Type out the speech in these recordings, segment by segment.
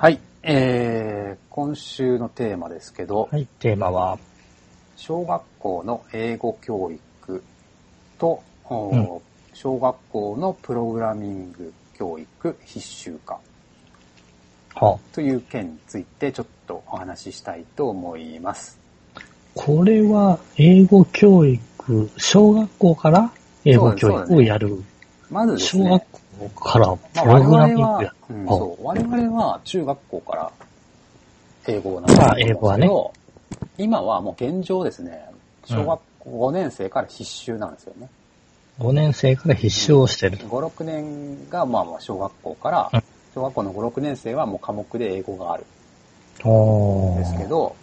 はい、えー、今週のテーマですけど、はい、テーマは、小学校の英語教育と、おうん。小学校のプログラミング教育必修化はという件についてちょっとお話ししたいと思います。これは英語教育、小学校から英語教育をやる？まずですね小学、校からまあ、プログラ我々はミングや、うんはそう。我々は中学校から英語を習まあって英語はね。今はもう現状ですね、小学校5年生から必修なんですよね。5年生から必修をしてると。5、6年がまあまあ小学校からうん、小学校の5、6年生はもう科目で英語がある。ですけど、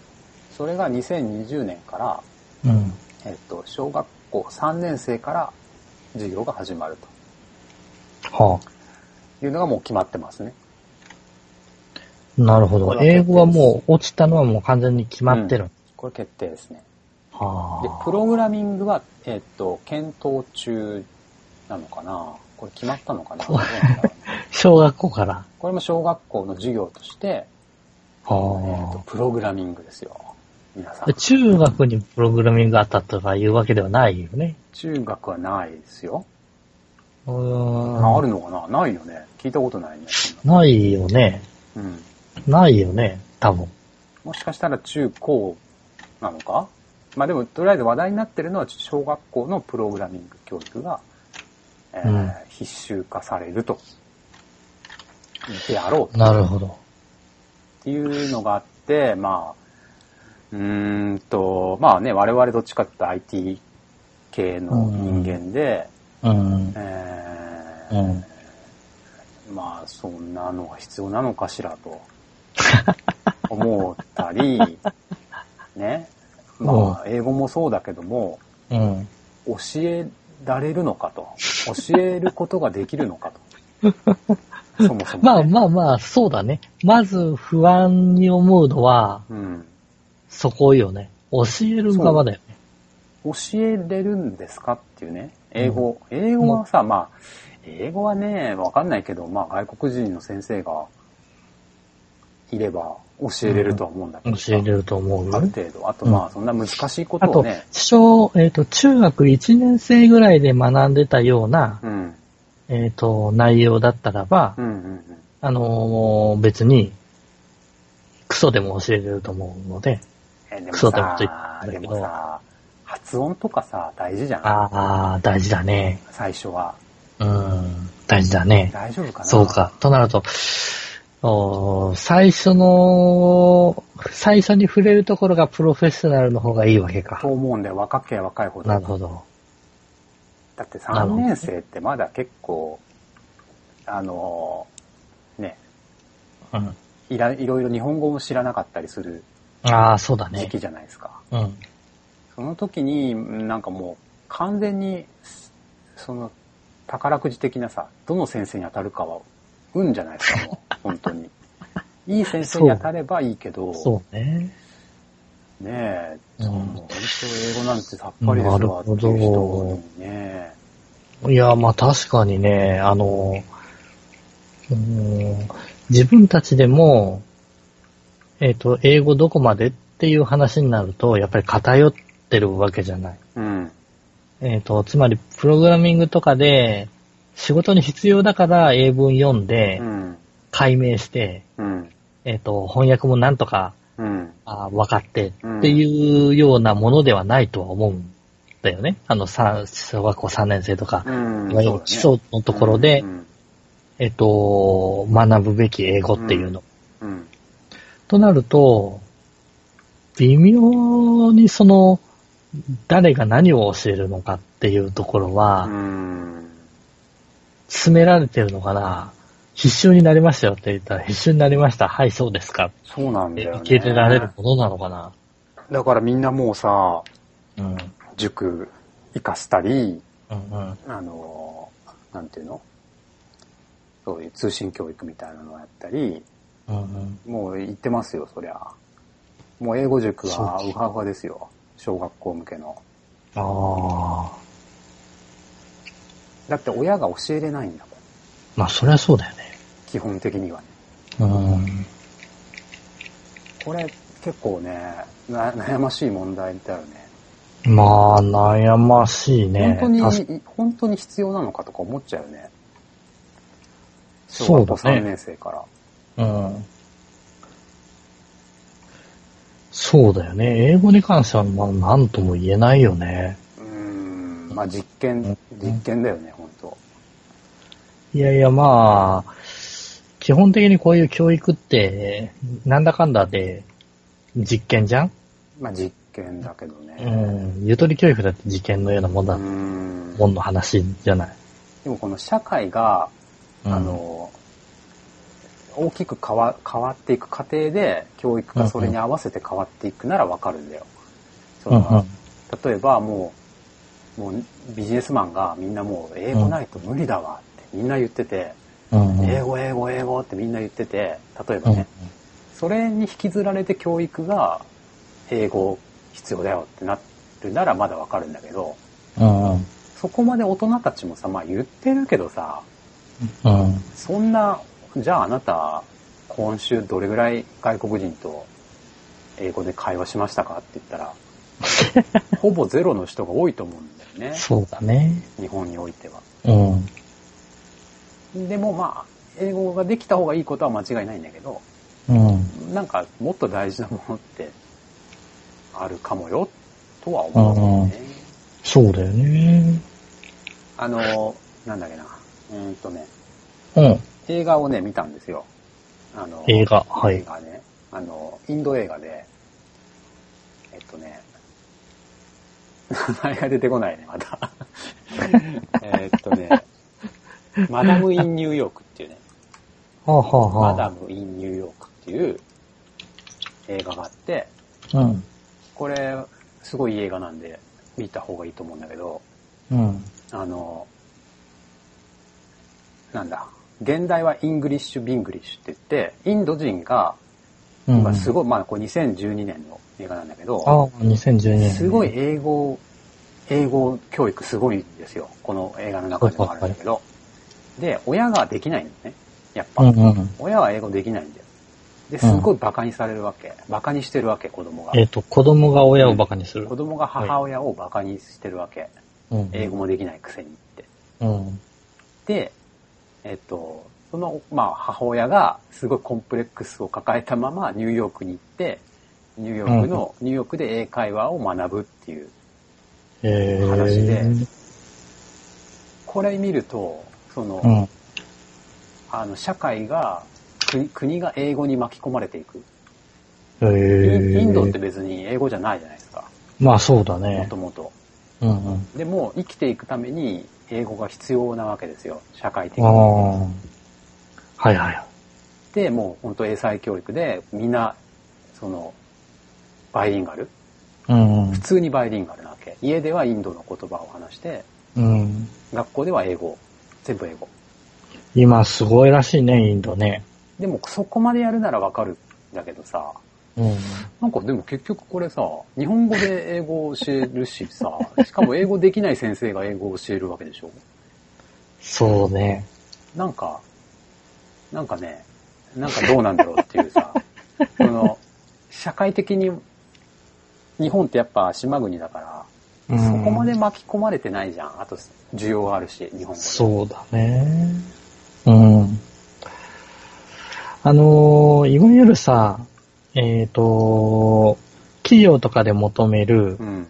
それが2020年から、うん。えっと、小学校3年生から授業が始まるはというのがもう決まってますね。あ、なるほど。英語はもう落ちたのはもう完全に決まってる。これ決定ですね。はで、プログラミングは、えっと、検討中なのかな？これ決まったのかな？小学校から。これも小学校の授業として、えっとはプログラミングですよ。皆さあ。ん。中学にプログラミングがあったとかいうわけではないよね。中学はないですよ。うあ。あるのかな？ないよね。聞いたことないね。なないよね。うん。ないよね。多分。もしかしたら中高なのか？まあでも、とりあえず話題になってるのは小学校のプログラミング教育が、えーうん必修化されると。であろうなるほど。っていうのがあって、まあ、うーんと、まあね、我々どっちかって IT 系の人間で、うん。えーうん。まあ、そんなのが必要なのかしらと 思ったり、ね。まあ、英語もそうだけども、うん。教えられるのかと。教えることができるのかと。そもそも、ね。まあまあまあ、そうだね。まず不安に思うのは、うん。そこよね。教える側だよね。教えれるんですかっていうね。英語。英語はさ、まあ、英語はね、わかんないけど、まあ外国人の先生がいれば教えれるとは思うんだけどさ、教えれると思うよある。程度。あとまあ、そんな難しいこあととをね、、小、えっ、と、中学1年生ぐらいで学んでたような、うん。えっ、と、内容だったらば、うんうんうん。あのー別に、クソでも教えれると思うので、えでもクソってこと言さっ、たけどもさ、発音とかさ、大事じゃん。ああ、大事だね。最初は。うん、大事だね。大丈夫かな？そう。か。となると、最初の、最初に触れるところがプロフェッショナルの方がいいわけかと。思うんだよ。若け若いほど。なるほど。だって3なるほど年生ってまだ結構、あのーね、うん。いらいろいろ日本語も知らなかったりするああ、そうだね。時期じゃないですか。うん。その時に、なんかもう完全に、その宝くじ的なさ、どの先生に当たるかは運じゃないですか、もう。本当に。いい先生に当たればいいけど、そうね。ねえ、うん本当英語なんてさっぱりですわっていう人にね、いや、まあ確かにね、あの、うん自分たちでも、えっ、と、英語どこまでっていう話になると、やっぱり偏ってるわけじゃない。うん。えっ、と、つまり、プログラミングとかで、仕事に必要だから英文読んでう、ん。解明して、うん。えっ、と、翻訳もなんとかうん。あ分かってっていうようなものではないとは思うんだよね。あの、さ小学校3年生とか、うん。いわゆる基礎のところで、うん。えっと、学ぶべき英語っていうの。うん。となると、微妙にその、誰が何を教えるのかっていうところうは、ん。詰められてるのかな必修になりましたよって言ったら、必修になりました。はい、そうですか。そうなんだよね。受け入れられるものなのかなだからみんなもうさ、うん。塾行かしたり、うんうん。あの、なんていうの？そういう通信教育みたいなのをやったり、うんうん。もう行ってますよ、そりゃ。もう英語塾はウハウハですよ。小学校向けの。ああ。だって親が教えれないんだもん。まあ、そりゃそうだよね。基本的にはね。うん。これ結構ね、な悩ましい問題だよね。まあ、悩ましいね。本当確に、本当に必要なのかとか思っちゃうよね。そうだね小学校3年生から。うん。そうだよね。英語に関しては、まあ、なんとも言えないよね。うーん、まあ実験、実験だよね、本当いやいや、まあ、基本的にこういう教育って、なんだかんだで実験じゃん？まあ実験だけどうね。ん。ゆとり教育だって実験のようなもんうだ、ん。もんの話じゃない？でもこの社会が、うんあの、大きく変わ変わっていく過程で、教育がそれに合わせて変わっていくならわかるんだよ。そうんの例えばもう、もうビジネスマンがみんなもう英語ないと無理だわってみんな言ってて。英語英語英語ってみんな言ってて、例えばね、それに引きずられて教育が英語必要だよってなるならまだわかるんだけど。そこまで大人たちもさ、まあ言ってるけどさ、うん。そんな、じゃああなた、今週どれぐらい外国人と英語で会話しましたかって言ったら、ほぼゼロの人が多いと思うんだよね。そうだね。日本においては。うん。でもまあ、英語ができた方がいいことは間違いないんだけど、うん。なんかもっと大事なものってあるかもよ、とは思うんだよね。そうだよね。あの、なんだっけな。うーんとね、うん。映画をね、見たんですよ。あの、映画、はい。映画ね。あの、インド映画で、えっとね、名前が出てこないね、また。えっとね、マダム・イン・ニューヨークっていうね、はあ、はあはあ、マダム・イン・ニューヨークっていう映画があって、うん。これ、すごい映画なんで、見た方がいいと思うんだけど、うん。あの、なんだ、原題は English Vinglish って言って、インド人が、うん。まあすごい、まあこれ2012年の映画なんだけど、ああ、2012年。すごい。英語、英語教育すごいんですよ。この映画の中でもあるんだけど。で、親ができないんだよね。やっぱ。うんうん。親は英語できないんだよ。で、すごい馬鹿にされるわけ。馬鹿にしてるわけ、子供が。えっ、と、子供が親を馬鹿にする。子供が母親を馬鹿にしてるわけ。うん。英語もできないくせにって。うん。で、えっと、その、まあ、母親がすごいコンプレックスを抱えたままニューヨークに行って、ニューヨークの、ニューヨークで英会話を学ぶっていうえー、話でこれ見ると、その、うん。あの、社会が、国国が英語に巻き込まれていく。えイー、ンインドって別に英語じゃないじゃないですか。まあそうだもねと。もと。うんうん。でも、生きていくために英語が必要なわけですよ。社会的。に。はいはい。で、もう本当英才教育で、みんな、その、バイリンガル？うん普通にバイリンガルなわけ。家ではインドの言葉を話して、うん。うん。学校では英語。全部英語。今すごいらしいね、インドね。でも、そこまでやるならわかるんだけどさ、うん。なんかでも結局これさ、日本語で英語を教えるしさ、しかも英語できない先生が英語を教えるわけでしょ？そうね。なんか、なんかね、なんかどうなんだろうっていうさ、その、社会的に、日本ってやっぱ島国だから、うんそこまで巻き込まれてないじゃん。あと、需要があるし、日本語で。そうだね。うん。あのーいわゆるさ、えっ、と、企業とかで求めるう、ん。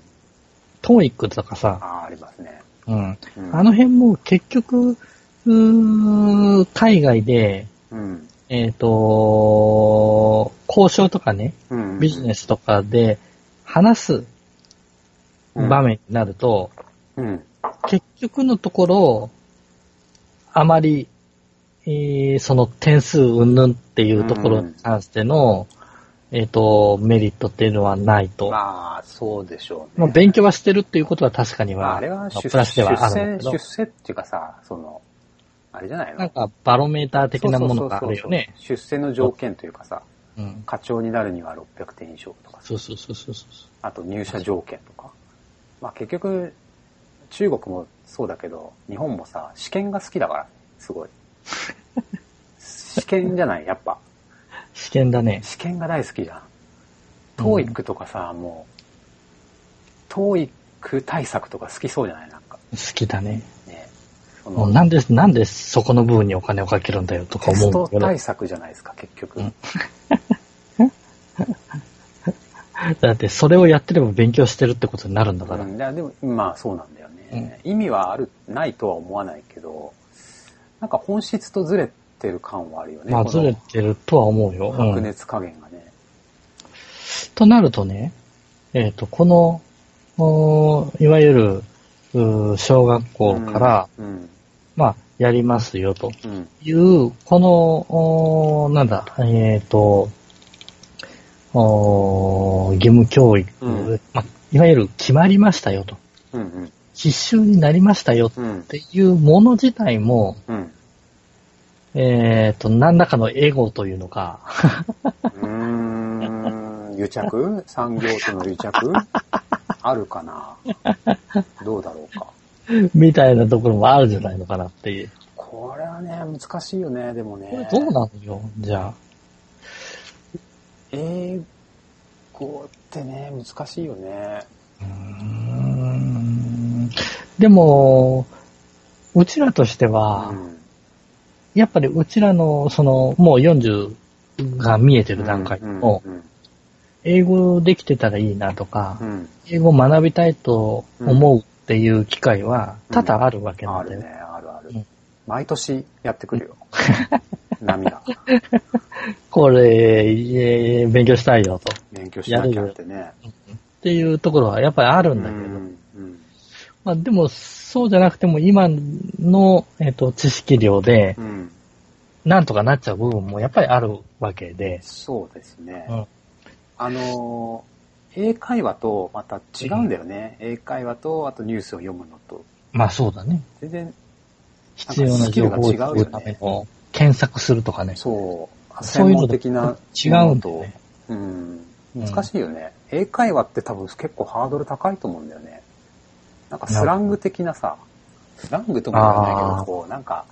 TOEIC とかさ、ああ、ありますね。うん。うん、あの辺も結局、うー海外で、うん、えっ、と、交渉とかね、うん。ビジネスとかで話す場面になると、うん。結局のところ、あまり、えーその点数云々っていうところに関しての、えっ、と、メリットっていうのはないと。ままあ、そうでしょうね。あ、勉強はしてるっていうことは確かにまあ、は、あれは出プラスではあるんだけど出世、出、世っていうかさ、その、あれじゃないの？なんかバロメーター的なものがあるよね。そうそうそうそう出世の条件というかさ、うん。課長になるには600点以上とかさ、そうそうそうそうそう。あと入社条件とか。まあ結局、中国もそうだけど、日本もさ、試験が好きだから、すごい。試験じゃない、やっぱ。試験だね。試験が大好きじゃん。トーイックとかさ、もう、トーイック対策とか好きそうじゃない？なんか。好きだね。ね。そもうのなんで、なんでそこの部分にお金をかけるんだよとかテスト思うんだけど。対策じゃないですか、結局。うん だってそれをやってれば勉強してるってことになるんだから。うん、いやでも、まあそうなんだよね。意味はある、ないとは思わないけど、なんか本質とずれてる感はあるよね。まあこのずれてるとは思うよ。うん白熱加減がね。となるとね、えっ、と、この、いわゆる、うー小学校から、うん、まあ、やりますよとうん、いう、この、おーなんだ、えっ、と、おー義務教育、うんまあ、いわゆる決まりましたよと。うん、うん、必修になりましたよっうん、ていうもの自体も、うん。えっ、と、何らかのエゴというのか、うーん、癒着？産業との癒着？あるかな？どうだろうか。みたいなところもあるんじゃないのかなっていう。これはね、難しいよね、でもこれね。どうなのよ、じゃあ。英語ってね、難しいよね。うーんでも、うちらとしては、うんやっぱりうちらの、その、もう40が見えてる段階の、うん英語できてたらいいなとかう、ん英語を学びたいと思うっていう機会は多々あるわけなんだよ。あるね、あるあるうん。毎年やってくるよ。波が。これ、えー勉強したいよと。勉強しなきゃってね。っていうところはやっぱりあるんだけど、うんうんまあでも、そうじゃなくても今の、えっ、と、知識量でう、んなんとかなっちゃう部分もやっぱりあるわけで、そうですね。うんあのー、英会話とまた違うんだよね。英会話と、あとニュースを読むのと。まあそうだね。全然、必要な情報を作るための検索するとかね。そう、専門的な違うんだよね。うん。難しいよね。英会話って多分結構ハードル高いと思うんだよね。なんかスラング的なさ、スラングとも言わないけど、こう、なんか、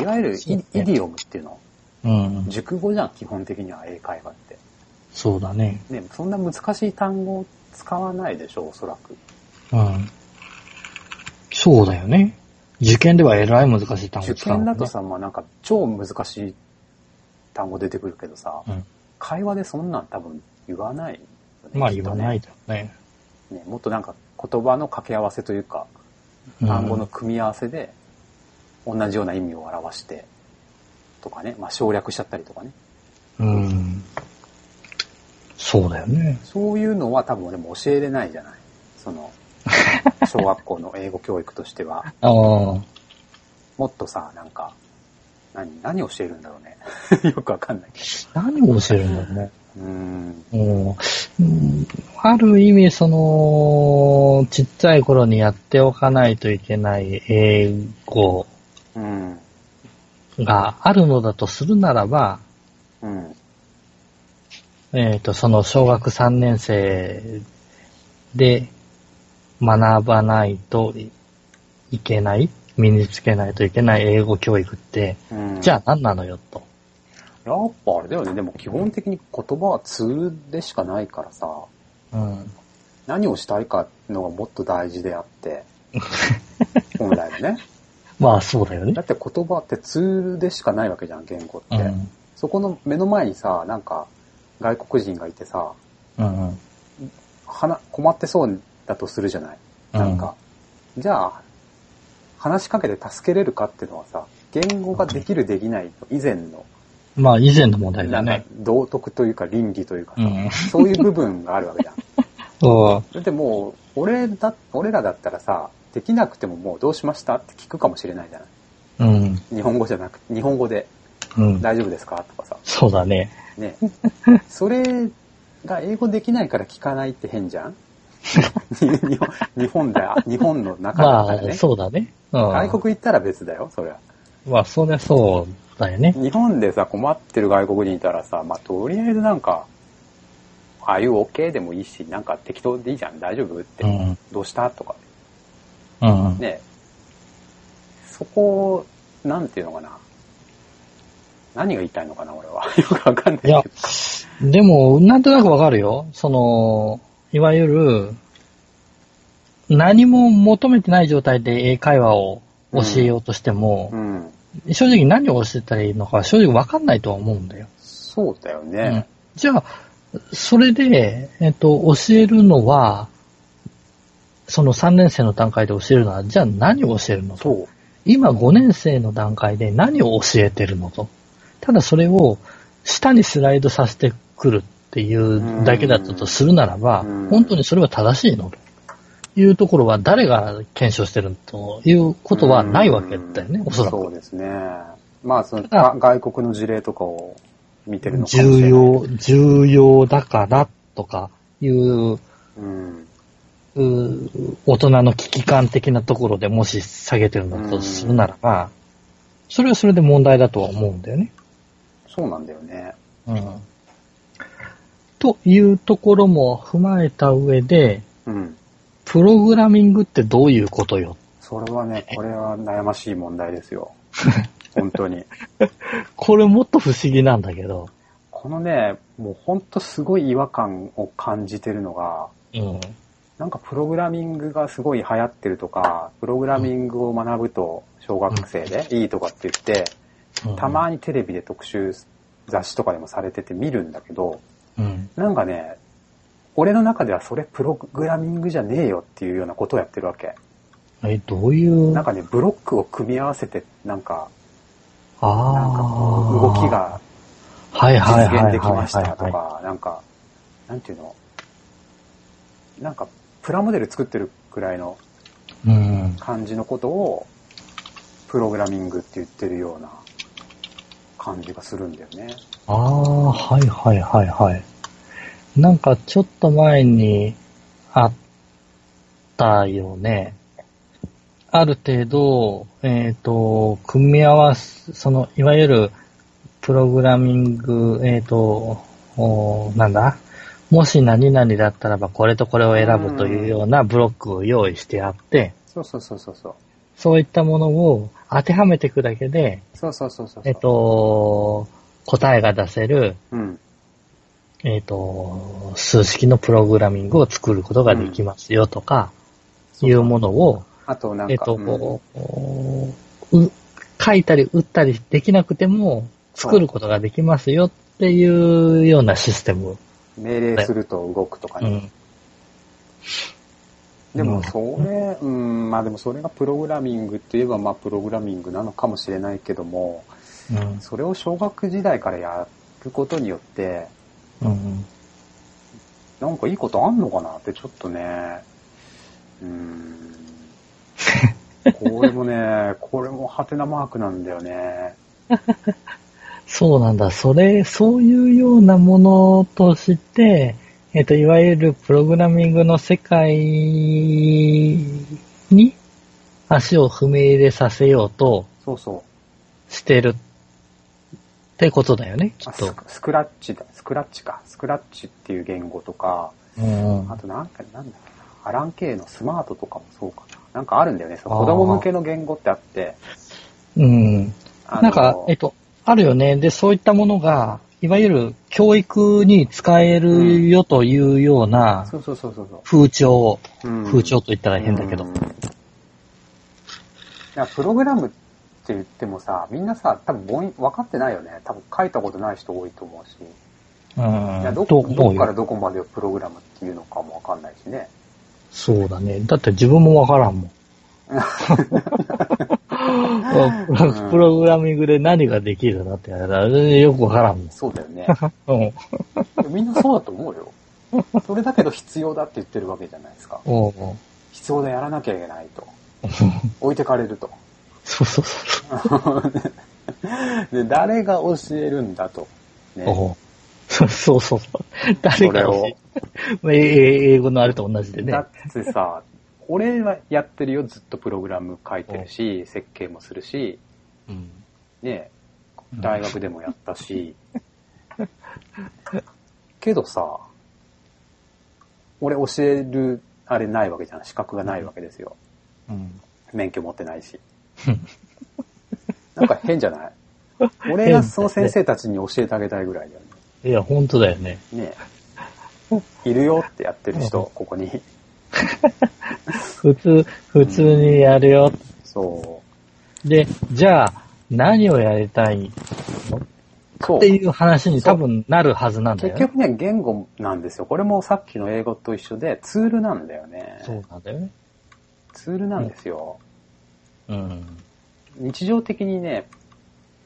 いわゆるイ,、ディオムっていうの？うん。熟語じゃん、基本的には英会話って。そうだね。ね、そんな難しい単語を使わないでしょ、おそらく。うん。そうだよね。受験ではえらい難しい単語受使うね験だとさ、まあなんか超難しい単語出てくるけどさ、うん会話でそんなん多分言わないよね、まあ言わないだよね。ね。もっとなんか言葉の掛け合わせというか、うん単語の組み合わせで同じような意味を表して、とかね、まあ省略しちゃったりとかね。うん。そうだよね。そういうのは多分俺も教えれないじゃない。その、小学校の英語教育としては。ああ。もっとさ、なんか、何、何を教えるんだろうね。よくわかんないけ何を教えるんだろうね。ど。うん。うんうんある意味、その、ちっちゃい頃にやっておかないといけない英語うん。があるのだとするならば、うん。えっ、と、その小学3年生で学ばないといけない、身につけないといけない英語教育って、うん。じゃあ何なのよと。やっぱあれだよね。でも基本的に言葉はツールでしかないからさ、うん。何をしたいかのがもっと大事であって、本来はね。まあそうだよねだ。って言葉ってツールでしかないわけじゃん、言語って。うん。そこの目の前にさ、なんか外国人がいてさ、うんうん。はな困ってそうだとするじゃない？なんか、じゃあ、話しかけて助けれるかっていうのはさ、言語ができるできないと以前の、まあ以前の問題だね。道徳というか倫理というかさ、うん。そういう部分があるわけじゃん。そだってもう、俺だ、俺らだったらさ、できなくてももうどうしました？って聞くかもしれないじゃない。う。うん。日本語じゃなくて、日本語でうん。大丈夫ですか？とかさ。そうだね。ね。それが英語できないから聞かないって変じゃん？日本日本だ、日本の中だまあ、ったらね。そうだね。うん。外国行ったら別だよ、そりゃ。まあ、そりゃそうだよね。日本でさ、困ってる外国人いたらさ、まあ、とりあえずなんか、ああいう OK でもいいし、なんか適当でいいじゃん、大丈夫？って。うん。どうした？とか。うん。ねそこを、なんていうのかな。何が言いたいのかな、俺は。よくわかんないけいやど。、でも、なんとなくわかるよ。その、いわゆる、何も求めてない状態で英会話を教えようとしても、うん。正直何を教えたらいいのか正直わかんないとは思うんだよ。そうだようんね。じゃあ、それで、えっと、教えるのは、その3年生の段階で教えるのは、じゃあ何を教えるのと。今5年生の段階で何を教えてるのと。ただそれを下にスライドさせてくるっていうだけだったとするならばうん、本当にそれは正しいのというところは誰が検証してるということはないわけだよね、おそらく。そうですね。まあ、その、外国の事例とかを見てるのかもしれない。重要、重要だからとかいう、うん。う大人の危機感的なところでもし下げてるんだとするならば、それはそれで問題だとは思うんだよね。そうなんだよね。うん。というところも踏まえた上で、うん。プログラミングってどういうことよ？それはね、これは悩ましい問題ですよ。本当に。これもっと不思議なんだけど。このね、もう本当すごい違和感を感じてるのが、うん。なんかプログラミングがすごい流行ってるとか、プログラミングを学ぶと小学生でいいとかって言って、たまにテレビで特集雑誌とかでもされてて見るんだけど、うん。なんかね、俺の中ではそれプログラミングじゃねえよっていうようなことをやってるわけ。え、どういう、なんかね、ブロックを組み合わせて、なんか、ああ。なんかこう動きがはいはい実はい現できましたとか、なんか、なんていうの？なんか、プラモデル作ってるくらいの。感じのことを、プログラミングって言ってるような感じがするんだよね。ああ、はいはいはいはい。なんかちょっと前にあったよね。ある程度、えっ、と、組み合わす、その、いわゆる、プログラミング、えっ、と、おなんだ？もし何々だったらばこれとこれを選ぶというようなブロックを用意してあって、そうそうそうそうそう。そういったものを当てはめていくだけで、そうそうそうそう。えっ、と、答えが出せる、うん。えっ、と、数式のプログラミングを作ることができますよとか、いうものを、あとなんか、えっ、と、うんこうう書いたり打ったりできなくても作ることができますよっていうようなシステム。命令すると動くとかね。うん。でもそれ、うん、まあでもそれがプログラミングって言えばまあプログラミングなのかもしれないけども、うん。それを小学時代からやることによって、うん。なんかいいことあんのかなってちょっとね、うーん。これもね、これもハテナマークなんだよね。そうなんだ。それ、そういうようなものとして、えっ、と、いわゆるプログラミングの世界に足を踏み入れさせようとそうそう。してるってことだよね、きあっとス。スクラッチだ、スクラッチか。スクラッチっていう言語とか、うんあとなんか、なんだっけな。アラン系のスマートとかもそうかな。なんかあるんだよね。その子供向けの言語ってあって。うん。なんか、えっと、あるよね。で、そういったものが、いわゆる教育に使えるよというようなそうそうそうそうそう。風潮、うん風潮と言ったら変だけどプログラムって言ってもさ、みんなさ、多分分かってないよね。多分書いたことない人多いと思うし。うんどとこどこから。どこまでをプログラムっていうのかも分かんないしね。そうだね。だって自分もわからんもん。プログラミングで何ができるのって言われたらよくわからん。そうだよね。うん。みんなそうだと思うよ。それだけど必要だって言ってるわけじゃないですか。おう必要でやらなきゃいけないと。置いてかれると。そうそうそう。で、誰が教えるんだと。ね。おうそうそうそう。誰かそれを、え英語のあれと同じでねだ。ってさ、俺はやってるよ、ずっとプログラム書いてるし、設計もするし、うんね、大学でもやったし、けどさ、俺教えるあれないわけじゃん。資格がないわけですよ。うん免許持ってないし。なんか変じゃない？俺がその先生たちに教えてあげたいぐらいだよね。いや、本当だよね。ねいるよってやってる人、ここに。普通、普通にやるよ。そで、じゃあ、何をやりたいの？って。いう話に多分なるはずなんだよね。結局ね、言語なんですよ。これもさっきの英語と一緒で、ツールなんだよね。そうなんだよね。ツールなんですよ。うん。日常的にね、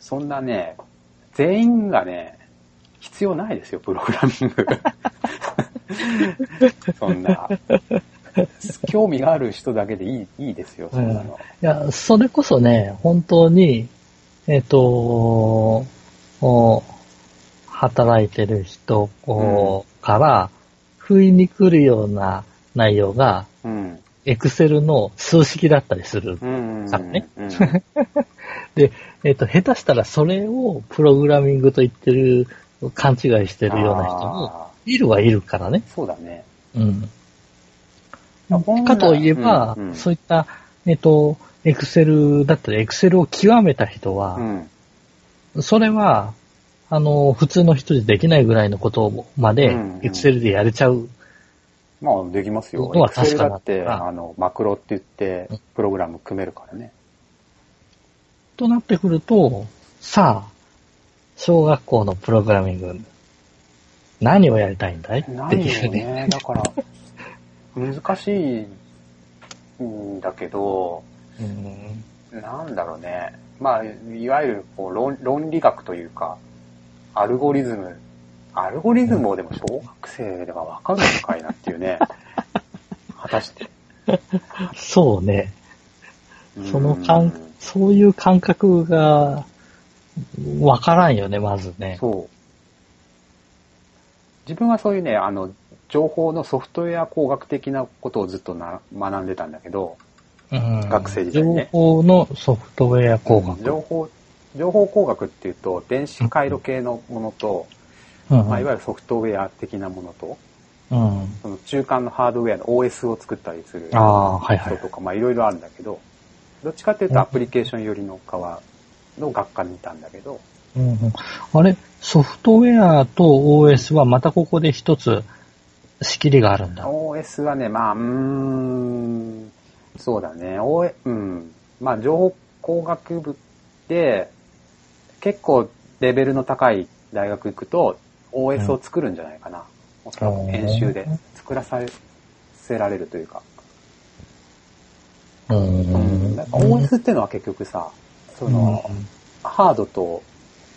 そんなね、全員がね、必要ないですよ、プログラミング。そんな。興味がある人だけでいい、いいですよ、そんなの。いや、それこそね、本当に、えっ、と、お働いてる人こうから、不意に来るような内容が、うん。エクセルの数式だったりする。うん。さねうん。で、えっ、と、下手したらそれをプログラミングと言ってる、勘違いしてるような人もあいるはいるからね。ーそうだね。うん。かといえば、うんうんそういった、えっ、と、エクセルだったり、エクセルを極めた人は、うん。それは、あの、普通の人でできないぐらいのことまでエクセルでやれちゃう。まあ、できますよ。のは確かだだって、あの、マクロって言って、プログラム組めるからね。となってくると、さあ、小学校のプログラミング、何をやりたいんだい？って何いうね。だから、難しいんだけど、うんなんだろうね。まあ、いわゆるこう論論理学というか、アルゴリズム。アルゴリズムをでも小学生ではわかるのかいなっていうね。果たして。そうね。そのうん感、そういう感覚が、わからんよね、まずね。そう。自分はそういうね、あの、情報のソフトウェア工学的なことをずっとな学んでたんだけど、うん学生時代ね情報のソフトウェア工学。情報、情報工学っていうと、電子回路系のものと、うんまあ、いわゆるソフトウェア的なものと、うん。その中間のハードウェアの OS を作ったりするああ、はいはい。人とか、まあいろいろあるんだけど、どっちかっていうとアプリケーション寄りの側の学科にいたんだけど、うんうんあれ、ソフトウェアと OS はまたここで一つ仕切りがあるんだ。OS はね、まあ、うーん、そうだね、O、うん、まあ情報工学部で結構レベルの高い大学行くと OS を作るんじゃないかな。おそらく編集で作らさせられるというか。ううんん。なんか OS っていうのは結局さ、その、ハードと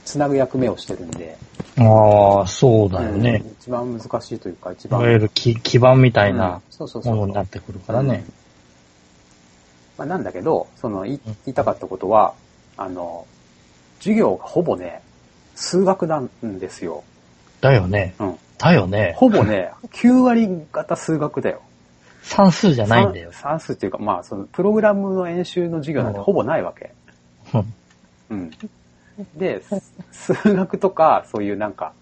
つなぐ役目をしてるんで、ああ、そうだようんね。一番難しいというか、一い番。わゆる基基盤みたいうんなものになってくるからね。まあ、なんだけど、その、い言いたかったことは、あの、授業がほぼね、数学なんですよ。だよね。うん。だよね。ほぼね、9割型数学だよ。算数じゃないんだよ。算算数っていうか、まあ、その、プログラムの演習の授業なんてほぼないわけ。うんうん。で、す数学とか、そういうなんか、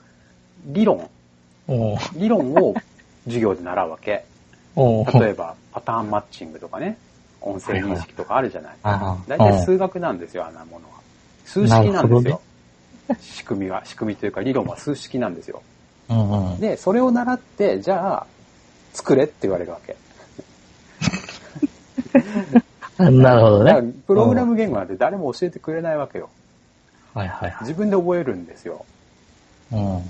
理論、理論を授業で習うわけ。例えば、パターンマッチングとかね、音声認識とかあるじゃない。大体数学なんですよ、あんなものは。数式なんですよ。仕組みは、仕組みというか理論は数式なんですよ。うんうん。で、それを習って、じゃあ、作れって言われるわけ。なるほどね。プログラム言語なんて誰も教えてくれないわけよ。はいはいはい。自分で覚えるんですよ。うん。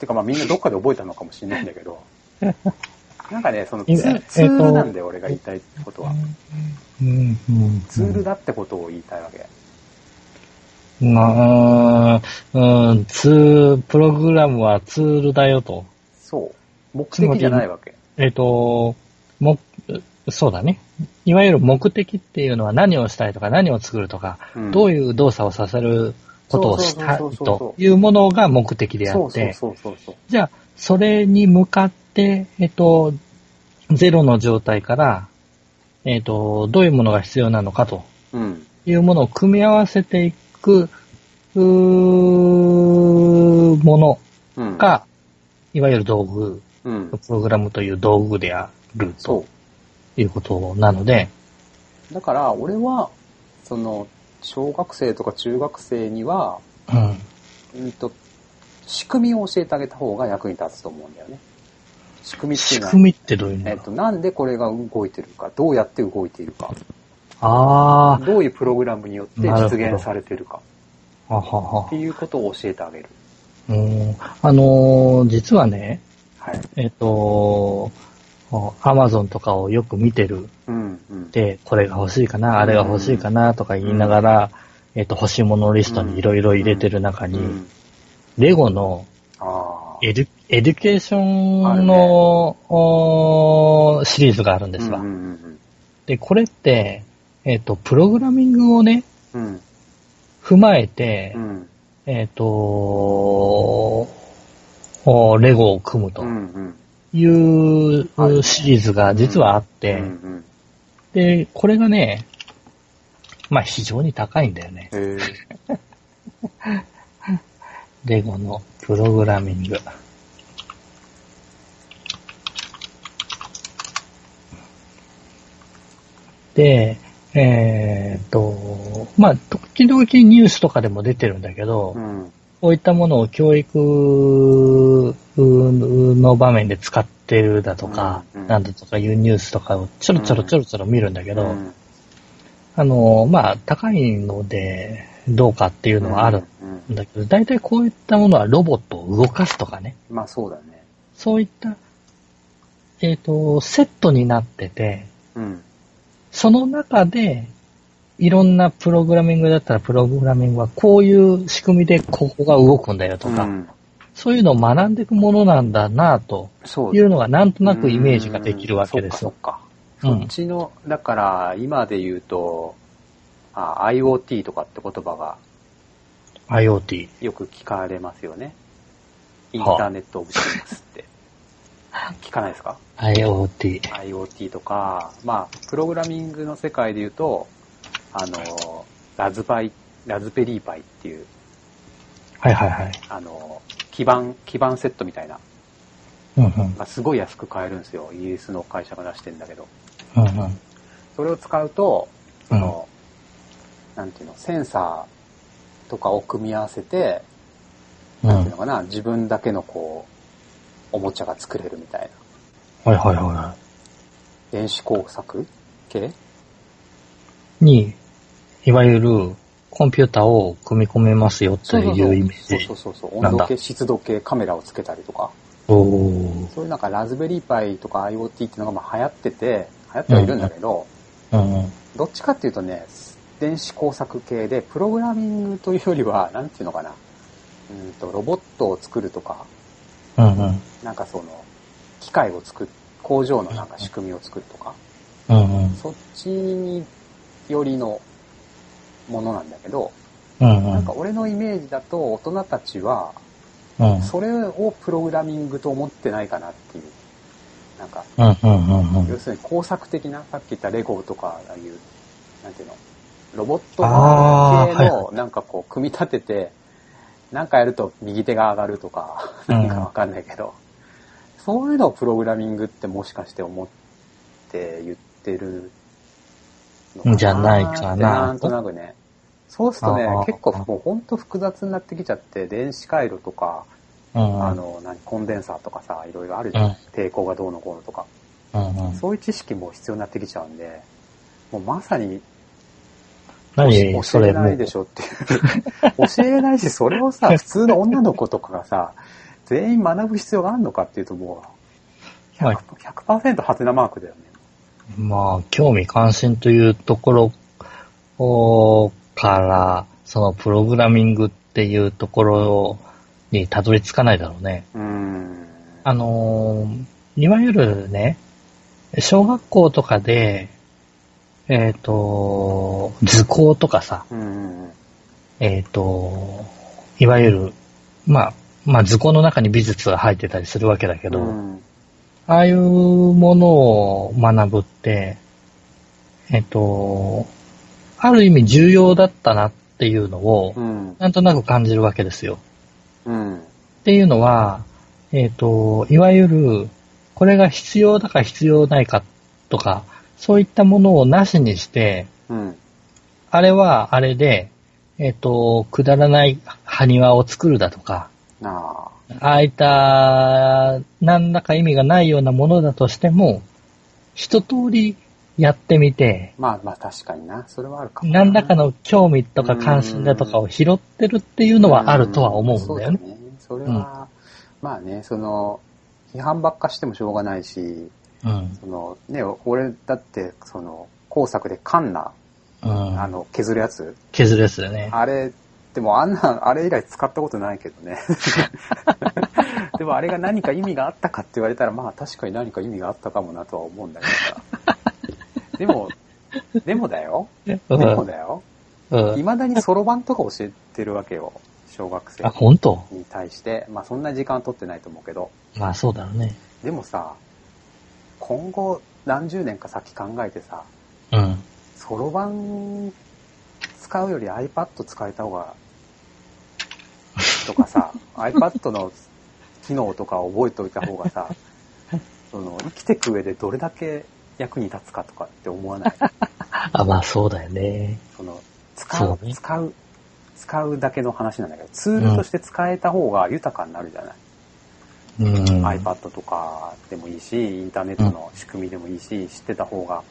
てかまあみんなどっかで覚えたのかもしれないんだけど。なんかね、そのツ今ーツールなんだよ、俺が言いたいことは。うんうん。ツールだってことを言いたいわけ。まあ、うん、ツー、プログラムはツールだよと。そう。目的じゃないわけ。えっ、と、も、そうだね。いわゆる目的っていうのは何をしたいとか何を作るとか、うんどういう動作をさせることをしたいというものが目的であって。じゃあ、それに向かって、えっ、と、ゼロの状態から、えっ、と、どういうものが必要なのかとうん。いうものを組み合わせていく、ものうん。が、いわゆる道具、うん。プログラムという道具であるそということなので、う。だから、俺は、その、小学生とか中学生には、うん。うんと、仕組みを教えてあげた方が役に立つと思うんだよね。仕組みっていうのは、仕組みってどういうの？えっと、なんでこれが動いてるか、どうやって動いているか、あどういうプログラムによって実現されてるかあ、はははっていうことを教えてあげる。うん。あのー実はね、はい。えっ、と、アマゾンとかをよく見てるうん、うん。で、これが欲しいかな、あれが欲しいかなとか言いながら、えっ、と、欲しいものリストにいろいろ入れてる中に、うん、レゴの。 edu education の、おーシリーズがあるんですわ。うんうんで、これって、えっ、と、プログラミングをね、うん。うん。踏まえて、うん。えっ、とおレゴを組むとうんうん。いうはいシリーズが実はあって。で、これがね、まあ非常に高いんだよね。レゴのプログラミング。で、えーっと、まあ、時々ニュースとかでも出てるんだけど、うん。こういったものを教育の場面で使ってるだとか、なんだとかいうニュースとかをちょろちょろちょろちょろ見るんだけど、うんあの、まあ、高いのでどうかっていうのはあるうん。んだけど、大体こういったものはロボットを動かすとかね、まあそうだね。そういった、えっ、と、セットになってて、うん。その中で、いろんなプログラミングだったら、プログラミングはこういう仕組みでここが動くんだよとか、うんそういうのを学んでいくものなんだなとそういうのがなんとなくイメージができるわけですよ。うんそっかそっちの、だから今で言うと、あ IoT とかって言葉が IoT。よく聞かれますよね。インターネットオブシングスって。聞かないですか？IoT。IoT とか、まあ、プログラミングの世界で言うと、あの、ラズパイ、ラズベリーパイっていう、はいはいはい。あの、基板、基板セットみたいな、うんうん。まあ、すごい安く買えるんですよ。イギリスの会社が出してんだけど。うんうん。それを使うと、うんその、なんていうの、センサーとかを組み合わせて、うん。なんていうのかな、自分だけのこう、おもちゃが作れるみたいな。はいはいは電子工作系？い。に、いわゆるコンピューターを組み込めますよっていうイメージそう。そうそう温度計、湿度計、カメラをつけたりとか。おーそういうなんかラズベリーパイとか IoT っていうのがまあ流行ってて、流行ってはいるんだけど、うんうん。どっちかっていうとね、電子工作系で、プログラミングというよりは、なんていうのかな。うんと、ロボットを作るとか、うんうん。なんかその、機械を作る、工場のなんか仕組みを作るとか、うんうん。そっちによりのものなんだけど、うんうん。なんか。俺のイメージだと大人たちは、うん。それをプログラミングと思ってないかなっていう。なんか、要するに工作的な、さっき言ったレゴとか、ああいう、なんていうの、ロボット系の、なんかこう、組み立てて、なんかやると右手が上がるとか、うん。なんかわかんないけど、そういうのをプログラミングってもしかして思って言ってるじゃないかななんとなくね。そうするとね結構もうほんと複雑になってきちゃって、電子回路とか、うんあの、何、コンデンサーとかさ、いろいろあるじゃん。うん抵抗がどうのこうのとか。うんうん。そういう知識も必要になってきちゃうんで、もうまさに何教えないで。しょっていう。教えないし、それをさ、普通の女の子とかがさ、全員学ぶ必要があるのかっていうともうはい100%、100%ハテナマークだよね。まあ、興味関心というところおから、そのプログラミングっていうところにたどり着かないだろうね。うーん。あのーいわゆるね、小学校とかで、えっ、と、図工とかさ、うんうんえっ、と、いわゆる、まあ、まあ図工の中に美術が入ってたりするわけだけど、うん。ああいうものを学ぶって、えっと、ある意味重要だったなっていうのをう、ん。なんとなく感じるわけですよ。うん。っていうのは、えっと、いわゆる、これが必要だか必要ないかとか、そういったものをなしにして、うん。あれはあれで、えっと、くだらない埴輪を作るだとか、あああいった、何らか意味がないようなものだとしても、一通りやってみて、まあまあ確かにな。それはあるかも。何らかの興味とか関心だとかを拾ってるっていうのはあるとは思うんだよね。そうだね。それは、まあね、その、批判ばっかしてもしょうがないし、うん。その、ね、俺だって、その、工作でカンナ、うん。あの、削るやつ、削るやつだよね。あれ、でもあんな、あれ以来使ったことないけどね。でもあれが何か意味があったかって言われたら、まあ確かに何か意味があったかもなとは思うんだけどさ。でも、でもだよ。でもだよ。うん。未だにそろばんとか教えてるわけよ。小学生あ、本当？に対して。まあそんな時間は取ってないと思うけど。まあそうだろうね。でもさ、今後何十年か先考えてさ、うん。そろばん使うより iPad 使えた方が、とかさ、iPad の機能とか覚えておいた方がさ、その生きていく上でどれだけ役に立つかとかって思わない？あ、まあそうだよね。その使そううね使う、使うだけの話なんだけど、ツールとして使えた方が豊かになるじゃない？うん。iPad とかでもいいし、インターネットの仕組みでもいいし、知ってた方が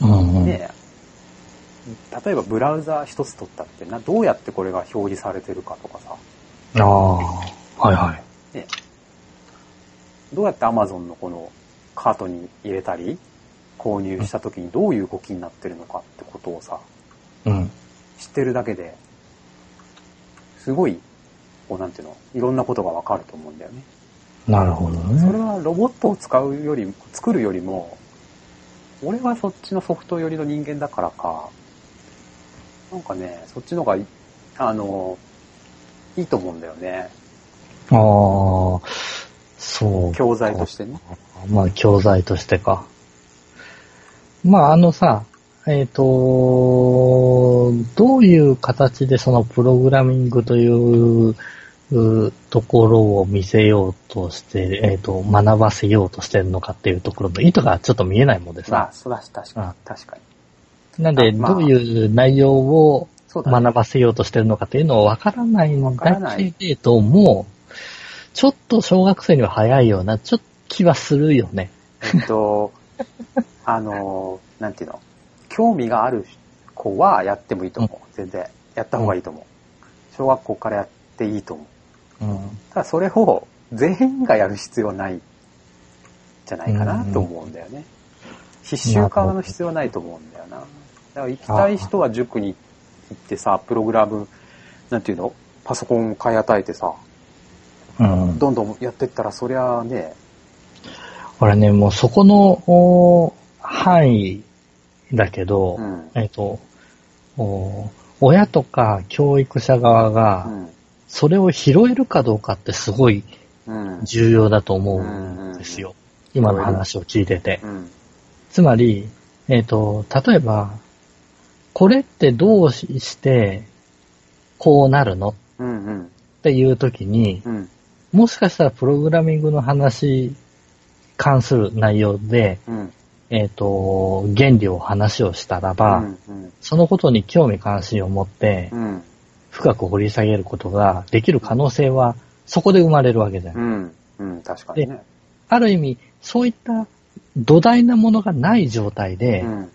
うんうん。ね、例えばブラウザ一つ取ったってな、どうやってこれが表示されてるかとかさ、ああ、はいはい。ね、どうやって Amazon のこのカートに入れたり、購入した時にどういう動きになってるのかってことをさ、うん。知ってるだけで、すごい、こうなんていうの、いろんなことがわかると思うんだよね。なるほどそれね。はロボットを使うより、作るよりも、俺はそっちのソフト寄りの人間だからか、なんかね、そっちの方がい、あの、いいと思うんだよね。ああ、そう。教材としてね。まあ、教材としてか。まあ、あのさ、えっ、と、どういう形でそのプログラミングといううところを見せようとして、えっ、と、学ばせようとしてるのかっていうところの意図がちょっと見えないもんでまあ、さ。そうだし、確かに、確かに。なんで、どういう内容を。学ばせようとしてるのかっていうのはわからないんわからだないけれども、ちょっと小学生には早いような、ちょっと気はするよね。えっと、あの、なんていうの、興味がある子はやってもいいと思う。全然。やった方がいいと思う。小学校からやっていいと思う。うん。ただそれを全員がやる必要はないんじゃないかなと思うんだよね。必修化の必要はないと思うんだよな。だから行きたい人は塾に行ってさ、プログラム、なんていうの？パソコンを買い与えてさ、うん。どんどんやってったらそりゃあね、俺ね、もうそこのお範囲だけど、うん。えっ、と、お親とか教育者側が、うん。それを拾えるかどうかってすごいうん。重要だと思うんですよ。今の話を聞いてて。うん。つまり、えっ、と、例えば、これってどうして、こうなるの？っうん。うん。ていう時に、うん。もしかしたらプログラミングの話、関する内容で、うん。えっ、と、原理を話をしたらば、うん。うん。そのことに興味関心を持って、うん。深く掘り下げることができる可能性は、そこで生まれるわけじゃない。うん。うん。確かにね。ある意味、そういった土台なものがない状態で、うん。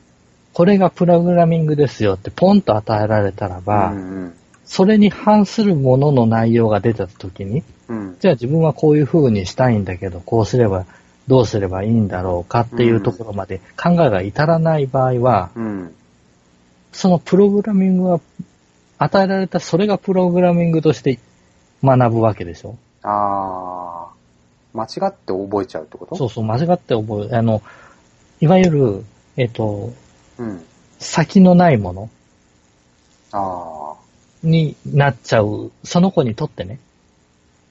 これがプログラミングですよってポンと与えられたらば、うん。それに反するものの内容が出た時に、うん。じゃあ自分はこういう風にしたいんだけど、こうすれば、どうすればいいんだろうかっていうところまで考えが至らない場合は、うん。そのプログラミングは、与えられたそれがプログラミングとして学ぶわけでしょああ、間違って覚えちゃうってこと？そうそう、間違って覚え、あの、いわゆる、えっ、と、うん。先のないものあになっちゃう、その子にとってね、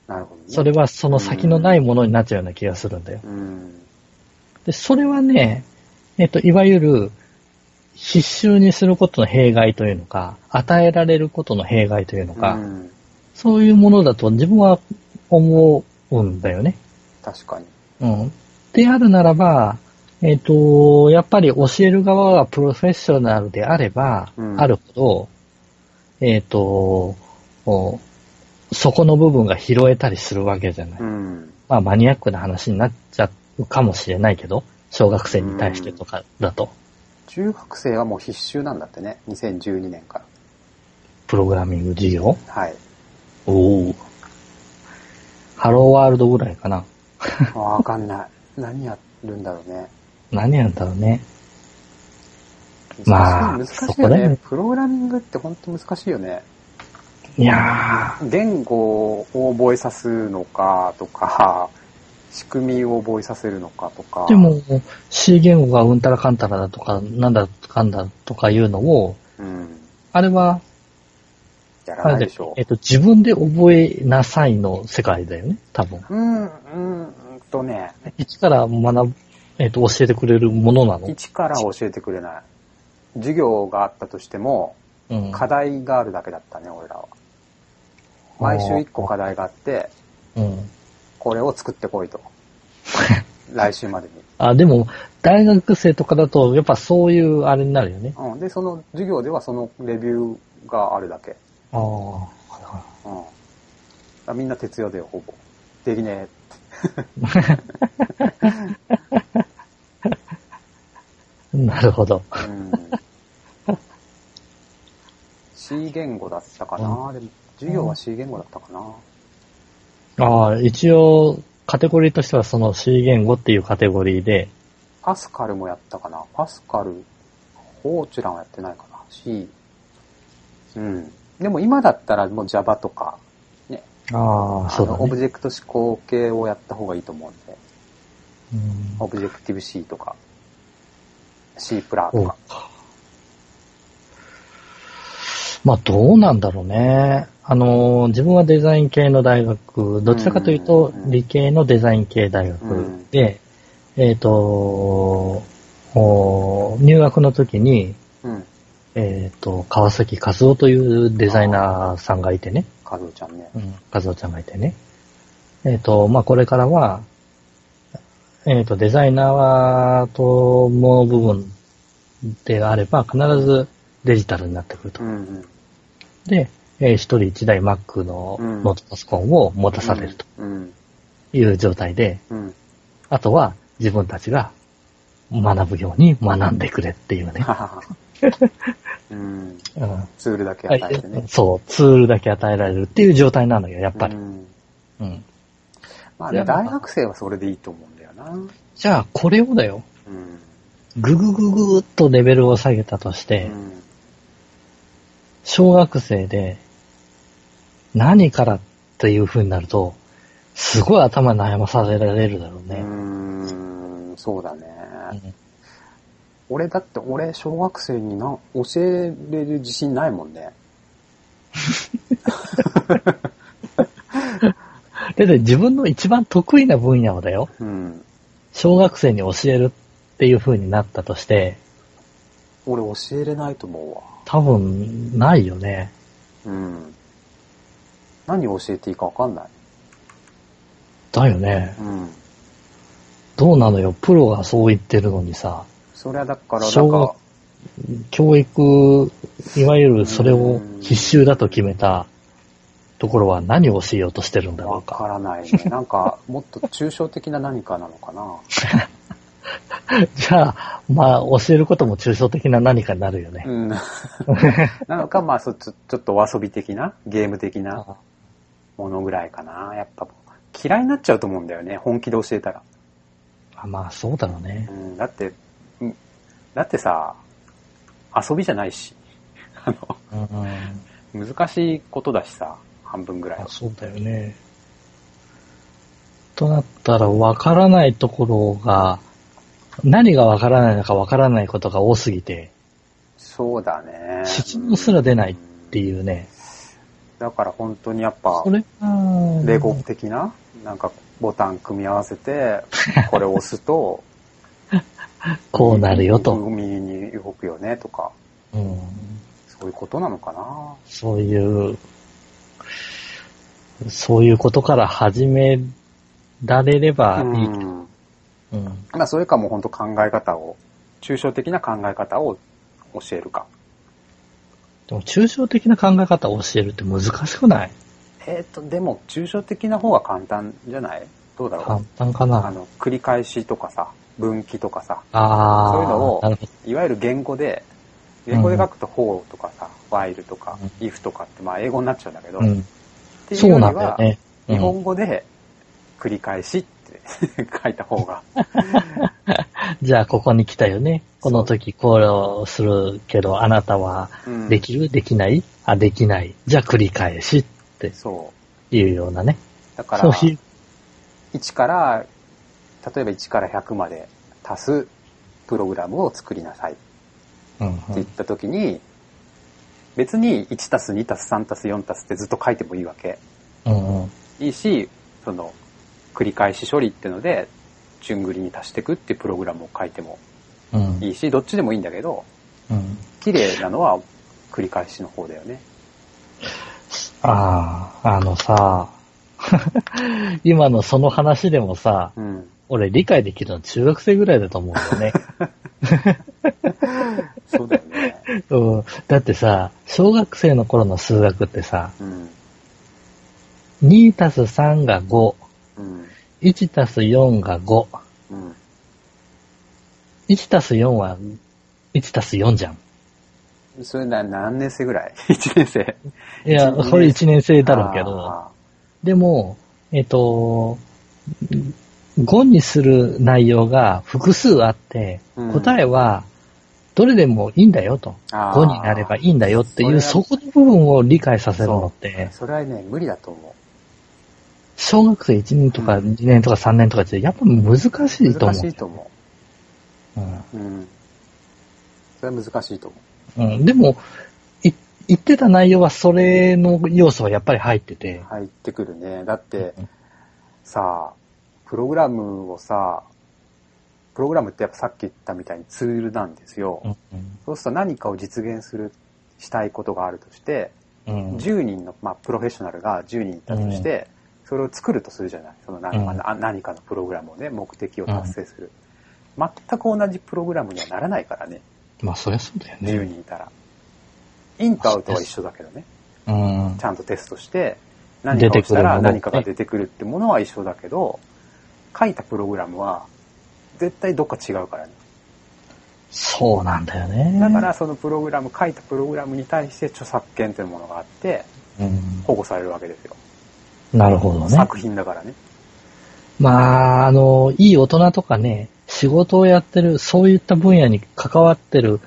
あ、なるほどね。それはその先のないものになっちゃうような気がするんだよ。うん。で、それはね、えっ、と、いわゆる、必修にすることの弊害というのか、与えられることの弊害というのか、うん。そういうものだと自分は思うんだよね。確かに。うん。であるならば、えっ、と、やっぱり教える側がプロフェッショナルであれば、うんあるほど、えっ、と、おそこの部分が拾えたりするわけじゃない。うん。まあマニアックな話になっちゃうかもしれないけど、小学生に対してとかだと、中学生はもう必修なんだってね。2012年かプログラミング授業？ら。はい。おお。ハローワールドぐらいかな。わかんない。何やるんだろうね。何やんだろうね。まあ難しいよね。プログラミングって本当難しいよね。いや言語を覚えさすのかとか、仕組みを覚えさせるのかとか。ー、でも、C 言語がうんたらかんたらだとか、なんだかんだとかいうのを、うん。あれは、やらないでしょえっと、自分で覚えなさいの世界だよね、多分。う。うん、うんとね、一から学ぶ、えっと、教えてくれるものなの？一から教えてくれない。授業があったとしても、うん。課題があるだけだったね、俺らは。毎週一個課題があって、うん。これを作ってこいと。来週までに。あ、でも、大学生とかだと、やっぱそういうあれになるよね。うん。で、その授業ではそのレビューがあるだけ。ああ。うん。あみんな徹夜だよ、ほぼ。できね なるほど。え。うん。C 言語だったかな、でも、授業は C 言語だったかな、ああ、一応、カテゴリーとしてはその C 言語っていうカテゴリーで、 Pascal もやったかな Pascal、Fortran はやってないかな ?C。うん。でも今だったらもう Java とか、ね。ああ、そうだあのオブね。ジェクト指向系をやった方がいいと思うんで。うんオブジェクティブ C とか、C プラとか。まあ、どうなんだろうね。あの、自分はデザイン系の大学、どちらかというと理系のデザイン系大学で、えっ、と、お入学の時に、うん。えっ、と、川崎和夫というデザイナーさんがいてね。カズオちゃんね。うん、和夫ちゃんがいてね。えっ、と、まあ、これからは、えっ、と、デザイナーとの部分であれば、必ずデジタルになってくるとう。んうん。で、えー一人一台 Mac のうんノートパソコンを持たされるとうん。いう状態で、うん。あとは自分たちが学ぶように学んでくれっていうね。ツールだけ与えてね。そう、ツールだけ与えられるっていう状態なのよ、やっぱり。大学生はそれでいいと思うな。じゃあ、これをだよ。うん。ぐぐぐぐーっとレベルを下げたとして、うん小学生で何からっていう風になると、すごい頭悩まさせられるだろううね。ーん、そうだね。うん俺だって、俺、小学生にな、教えれる自信ないもんね。だって自分の一番得意な分野をだよ。うん。小学生に教えるっていう風になったとして、俺教えれないと思うわ。多分、ないよね。うん。何を教えていいかわかんない。だよね。うん。どうなのよ？プロがそう言ってるのにさ、それはだから、小学教育、いわゆるそれを必修だと決めたところは何を教えようとしてるんだろわうか。からないね。なんか、もっと抽象的な何かなのかな。じゃあ、まあ、教えることも抽象的な何かになるよね。うん。なのか、まあ、そちょちょっとお遊び的な、ゲーム的なものぐらいかな。やっぱ、嫌いになっちゃうと思うんだよね。本気で教えたら。あまあ、そうだろうねう。ん、だって、うんだってさ、遊びじゃないし。あうん、の、難しいことだしさ、半分ぐらいは。あそうだよね。となったら、わからないところが、何がわからないのかわからないことが多すぎて、そうだね。質問すら出ないっていうね。だから本当にやっぱそ、れが、レゴ的な、なんかボタン組み合わせて、これを押すと、こうなるよと。右に動くよねとか、うん、そういうことなのかな。そういう、そういうことから始められればいい。うん。うんまあ、それかもう本当考え方を、抽象的な考え方を教えるか。でも抽象的な考え方を教えるって難しくない？えっ、と、でも、抽象的な方が簡単じゃない？どうだろ簡う単かなあの、繰り返しとかさ、分岐とかさ、ああ。そういうのを。いわゆる言語で、言語で書くと for とかさ、while とかう if とかって、まあ英語になっちゃうんだけど、っうん。ていうそうなよりは、んだよね。うん日本語で繰り返しって書いた方が、じゃあ、ここに来たよね。この時これをするけど、あなたはうんできる？できない？あ、できない。じゃあ、繰り返しってそう。いうようなね。だから、そういう。1から、例えば1から100まで足すプログラムを作りなさいってうんうん言った時に、別に1たす2たす3たす4たすってずっと書いてもいいわけ。うんうんいいし、その、繰り返し処理ってので、順繰りに足していくっていうプログラムを書いてもうんいいし、どっちでもいいんだけど、うん綺麗なのは繰り返しの方だよね。ああ、あのさ、今のその話でもさ、うん。俺理解できるの中学生ぐらいだと思うんだよね。そうだよね。うん、だってさ、小学生の頃の数学ってさ、うん。2たす3が5、うん。1たす4が5、うん。1たす4は1たす4じゃん。それな何年生ぐらい ?1 年生。いや、それ1年生だろうけど、あでも、えっと、5にする内容が複数あって、うん答えはどれでもいいんだよと。あー5になればいいんだよっていう、そそこの部分を理解させるのってー、それはね、無理だと思小学生1年とかうん2年とか3年とかってやっぱ難しう。いと思う。難しいと思うんう。うん。それは難しいと思うん、でも、い言ってた内容はそれの要素はやっぱり入っててう。。入ってくるね。だって、さあ、プログラムをさ、プログラムってやっぱさっき言ったみたいにツールなんですよ。うんそうすると何かを実現する、したいことがあるとして、うん10人の、まあ、プロフェッショナルが10人いたとして、それを作るとするじゃない？その何,、うんあ何かのプログラムをね、目的を達成する。全く同じプログラムにはならないからね。まあ、そりゃそうだよ10ね。人いたら。インとアウトは一緒だけどね。うんち。ゃんとテストして、何かをしたら何かが出てくるってものは一緒だけど、書いたプログラムは絶対どっか違うからね。そうなんだよね。だからそのプログラム、書いたプログラムに対して著作権というものがあって、うん、保護されるわけですよ。なるほどね。作品だからね。まあ、あの、いい大人とかね、仕事をやってる、そういった分野に関わってる、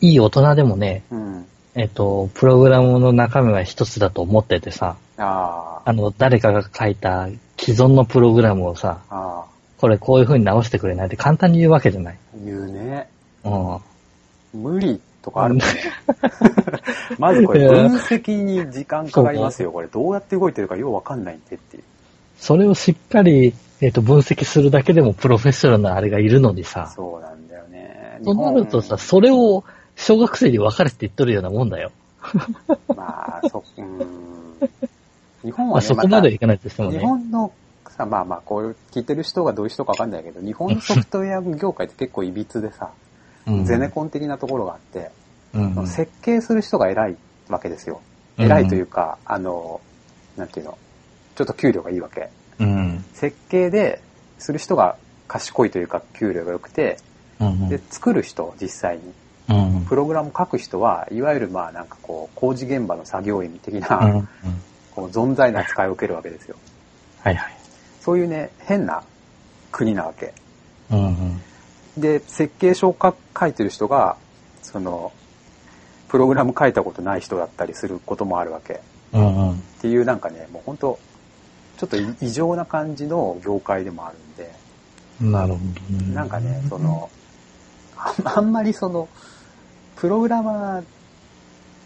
いい大人でもね、うん。えっと、プログラムの中身は一つだと思っててさ、ああ、あの、誰かが書いた既存のプログラムをさ、ああ、これこういう風に直してくれないって簡単に言うわけじゃない。言うね。うん。無理とかあるもんね。まずこれ分析に時間かかりますよ。これどうやって動いてるかようわかんないんでっていう。それをしっかり、えっと、分析するだけでもプロフェッショナルなあれがいるのにさ、そうなんだよね。となるとさ、日それを小学生に分かれって言っとるようなもんだよ。本まあ、そ、うーん。日本まあ、はね、そこまではいかないとしても日ね。本のさ、まあまあ、こういう聞いてる人がどういう人かわかんないけど、日本のソフトウェア業界って結構歪でさ、うんゼネコン的なところがあって、うんうん設計する人が偉いわけですよ。うん偉いというか、あの、なんていうの、ちょっと給料がいいわけ。うん。設計でする人が賢いというか給料が良くて、うんで、作る人、実際に。うん。プログラム書く人は、いわゆるまあなんかこう、工事現場の作業員的な、うんうんこう存在な扱いを受けるわけですよ。はいはい。そういうね、変な国なわけ。うんうん。で、設計書を書書いてる人が、その、プログラム書いたことない人だったりすることもあるわけ。っうんうん。ていうなんかね、もう本当ちょっと異常な感じの業界でもあるんで、なるほどね。なんかね、その、ああんまりその、プログラマーっ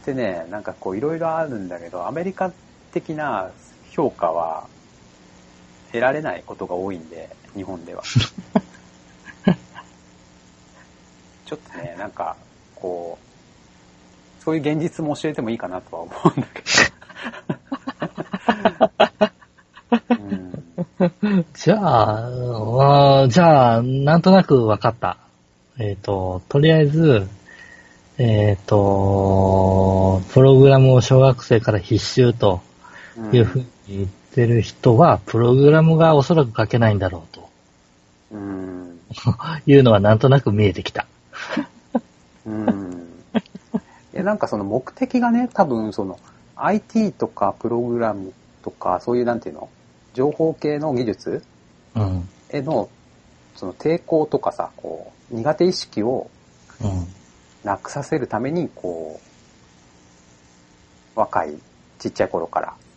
てね、なんかこういろいろあるんだけど、アメリカ的な評価は得られないことが多いんで、日本では。ちょっとね、なんか、こう、そういう現実も教えてもいいかなとは思うんだけど。うんじゃあ、じゃあ、なんとなく分かった。えっ、と、とりあえず、えっ、と、プログラムを小学生から必修というふうに言ってる人は、プログラムがおそらく書けないんだろうとうん。いうのはなんとなく見えてきた。うん。いや、なんかその目的がね、多分その IT とかプログラムとか、そういうなんていうの？情報系の技術？うん。への、その抵抗とかさ、こう、苦手意識をうん。なくさせるために、こう、若い、ちっちゃい頃からうん。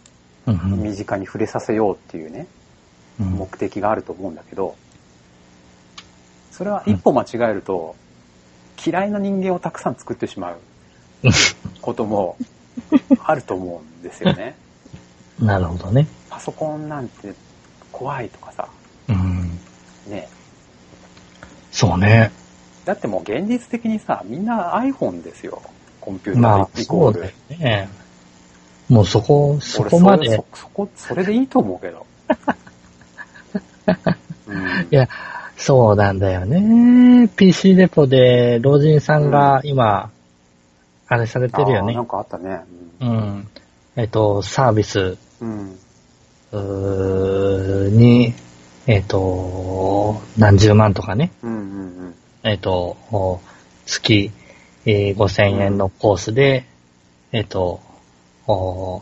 身近に触れさせようっていうね、うん目的があると思うんだけど、それは一歩間違えると、嫌いな人間をたくさん作ってしまう こともあると思うんですよね。なるほどね。パソコンなんて怖いとかさ、うん。ね。そうね。だってもう現実的にさ、みんな iPhone ですよ。コンピュータまあ、ーイコール。そうだよね。もうそこ、そ俺こまで、それそそこ、それでいいと思うけど。うんいや、そうなんだよね。PC デポで老人さんが今、あれされてるよねなん。かあったね。うん。えっと、サービスうん。うーに、えっと、何十万とかね。うんうんうん。えっと、お月、えー5000円のコースで、えっと、お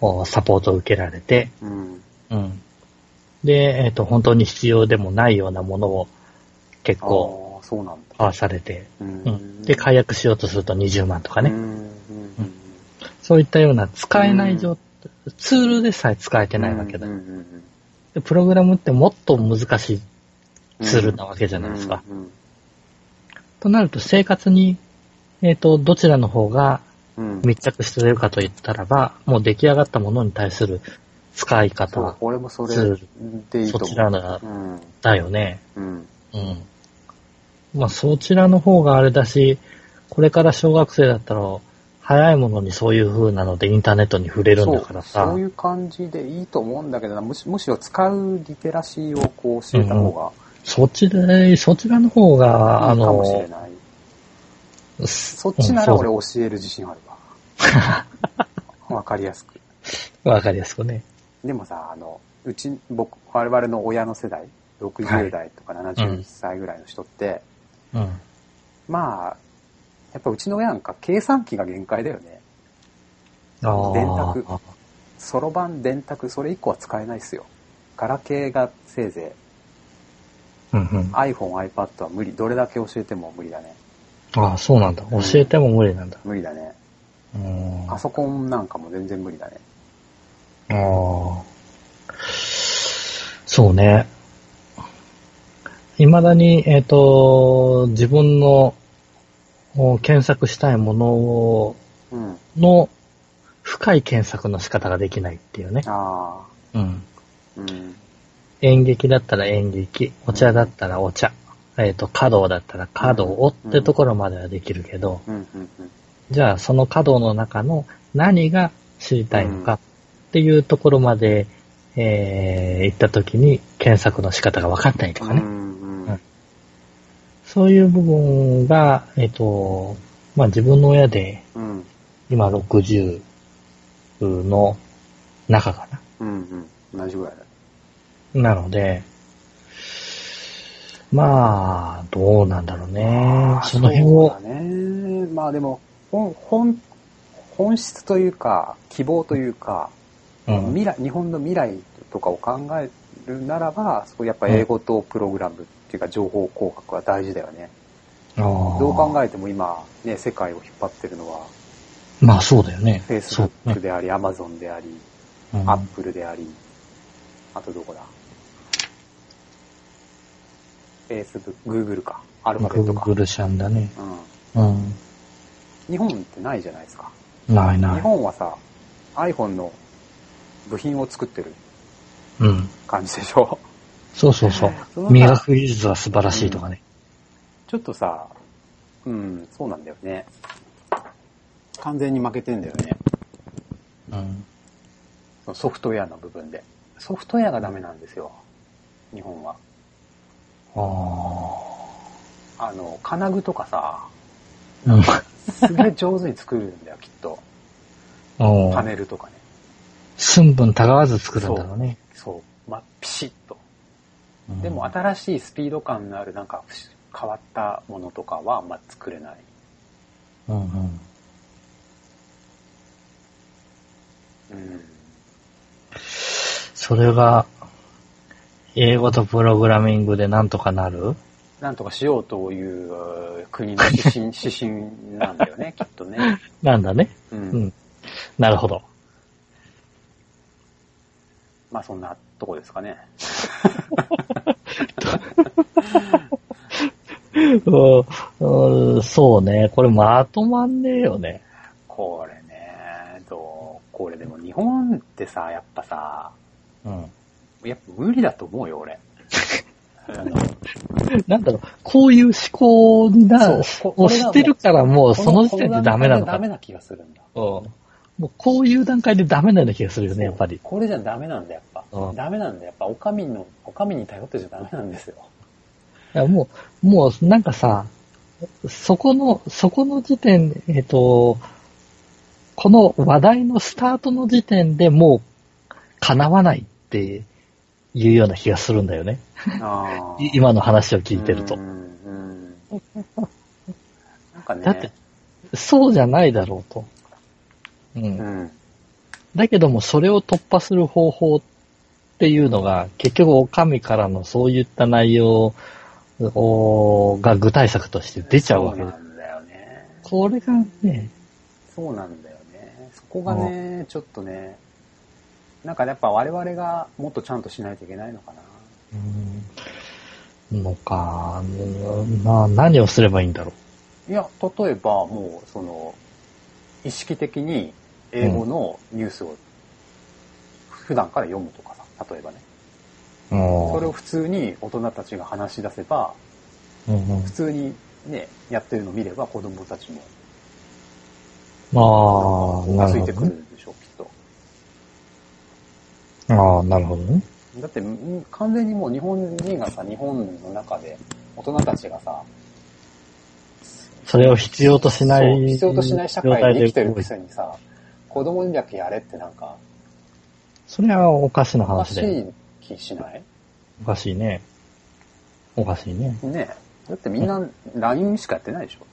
おサポートを受けられて、うん。うん。で、えっと、本当に必要でもないようなものを結構そうなんだ。買わされて、ううん。で、解約しようとすると20万とかね。うんうんうんそういったような使えない状、ツールでさえ使えてないわけだうん。うんうんでプログラムってもっと難しいツールなわけじゃないですか。うんうんとなると生活に、えっ、と、どちらの方がうん密着しているかと言ったらば、もう出来上がったものに対する使いそう方、俺もそれでいいと思う。そちらだうん。だよね。うん。うん。まあ、そちらの方があれだし、これから小学生だったら、早いものにそういう風なのでインターネットに触れるんだからさ。そういう感じでいいと思うんだけどな、むしむしろ使うリテラシーをこう教えた方がそっちで、そちらの方が、あいいかもしれの。そっちなら俺教える自信あるわ。わかりやすく。わかりやすくね。でもさ、あの、うち、僕、我々の親の世代、60代とか70歳ぐらいの人って、うん。まあ、やっぱうちの親なんか計算機が限界だよね。電卓そろばん、電卓、それ以降は使えないっすよ。ガラケーがせいぜうんうんい。iPhone、iPad は無理。どれだけ教えても無理だね。ああ、そうなんだ。教えても無理なんだ。無理だね。うん。あパソコンなんかも全然無理だね。あ。そうね。未だに、えっ、と、自分のお検索したいものをうん。の深い検索の仕方ができないっていうね。ああ。うん。うん。演劇だったら演劇、お茶だったらお茶、えっ、と、華道だったら華道をってところまではできるけど、うん、うん、うん。じゃあその華道の中の何が知りたいのかっていうところまで、えー、行った時に検索の仕方が分かんないとかね。うん、うんうんそういう部分が、えっ、と、まあ自分の親でうん。今60の中かな。うん、うん。同じぐらいだね。なので、まあ、どうなんだろうね。その辺をそうだ、ね。まあでも、本、本、本質というか、希望というか、うん、未来、日本の未来とかを考えるならば、そうやっぱ英語とプログラムっていうか情報工学は大事だよね。どどう考えても今、ね、世界を引っ張ってるのは、まあそうだよね。Facebook ね。であり、Amazon であり、うん、Apple であり、あとどこだ？?Facebook、Google か。アルファベットか。Google 社んだね。うん。うん。日本ってないじゃないですか。日ないない。本はさ、iPhone の部品を作ってるうん。感じでしょ？そうそうそう。そのさ磨く技術は素晴らしいとかね。ちょっとさ、うん、そうなんだよね。完全に負けてんだよね。うん。ソフトウェアの部分で。ソフトウェアがダメなんですよ。日本は。ああの、金具とかさ、ん。すげえ上手に作るんだよ、きっと。パネルとかね。寸分たがわず作るんだろうね。そう。まあ、ピシッと。うんでも新しいスピード感のあるなんか変わったものとかは、まあ、作れない。うんうん。うん。それが、英語とプログラミングでなんとかなる？なんとかしようというう国の指針、指針なんだよね、きっとね。なんだね。う。うんん。なるほど。まあそんなとこですかね。うんうんそうね。これまとまんねえよね。これね、どうこれでも日本ってさ、やっぱさ、うん。やっぱ無理だと思うよ、俺。なんだろう、こういう思考にな、をしてるからもうその時点でダメなのかこダ。メな気がするんだ。うん。もうこういう段階でダメなような気がするよね、やっぱり。これじゃダメなんだ、やっぱう。んダメなんだ、やっぱ、お上の、お上に頼ってじゃダメなんですよ。いやもう、もうなんかさ、そこの、そこの時点で、えっ、と、この話題のスタートの時点でもう叶わないっていうような気がするんだよね。今の話を聞いてるとなんかね、だって、そうじゃないだろうと。うん。うん。だけども、それを突破する方法っていうのが、結局、お上からのそういった内容をが具体策として出ちゃうわけです。そうなんだよね。これがね、そうなんだよね。そこがね、ちょっとね、なんかやっぱ我々がもっとちゃんとしないといけないのかな。うん、のか、な、何をすればいいんだろいや、例えばもう、その、意識的に英語のニュースを普段から読むとかさ、例えばね。う。それを普通に大人たちが話し出せば、うんうん普通にね、やってるのを見れば子供たちもああ、なついてくるでしょ。ああ、なるほどね。だって、ん完全にもう日本人がさ、日本の中で、大人たちがさ、それを必要としない。必要としない社会に生きてるくせにさ、子供にだけやれってなんか、それはおかしなおかし話で。い気しない？おかしいね。おかしいね。ねえ。だってみんな LINE しかやってないでしょ。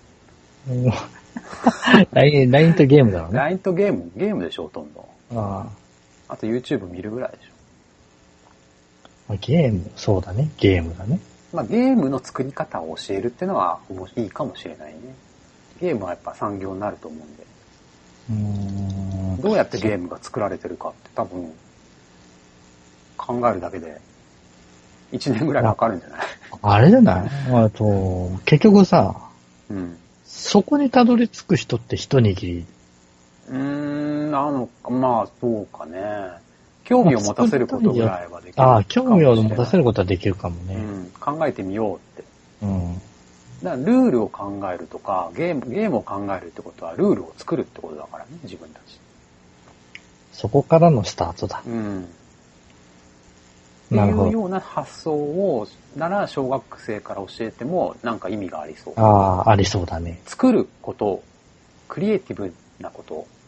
LINE とゲームだろうね。LINE とゲーム、ゲームでしょ、ほとんど。ああと YouTube 見るぐらいでしょ。あゲーム、そうだね。ゲームだね。まあゲームの作り方を教えるっていうのはいいかもしれないね。ゲームはやっぱ産業になると思うんで。うーん。どうやってゲームが作られてるかって多分、考えるだけで、1年ぐらいかかるんじゃない？あれじゃない？あと、結局さ、うん。そこにたどり着く人って一握り。うーん、なのか、まあ、そうかね。興味を持たせることぐらいはできるああ、興味を持たせるることはできるかもね。うん、考えてみようって。うん。だからルールを考えるとか、ゲーム、ゲームを考えるってことは、ルールを作るってことだからね、自分たち。そこからのスタートだ。うん。なるほどっていうような発想を、なら小学生から教えても、なんか意味がありそう。ああ、ありそうだね。作ること、クリエイティブなことうん。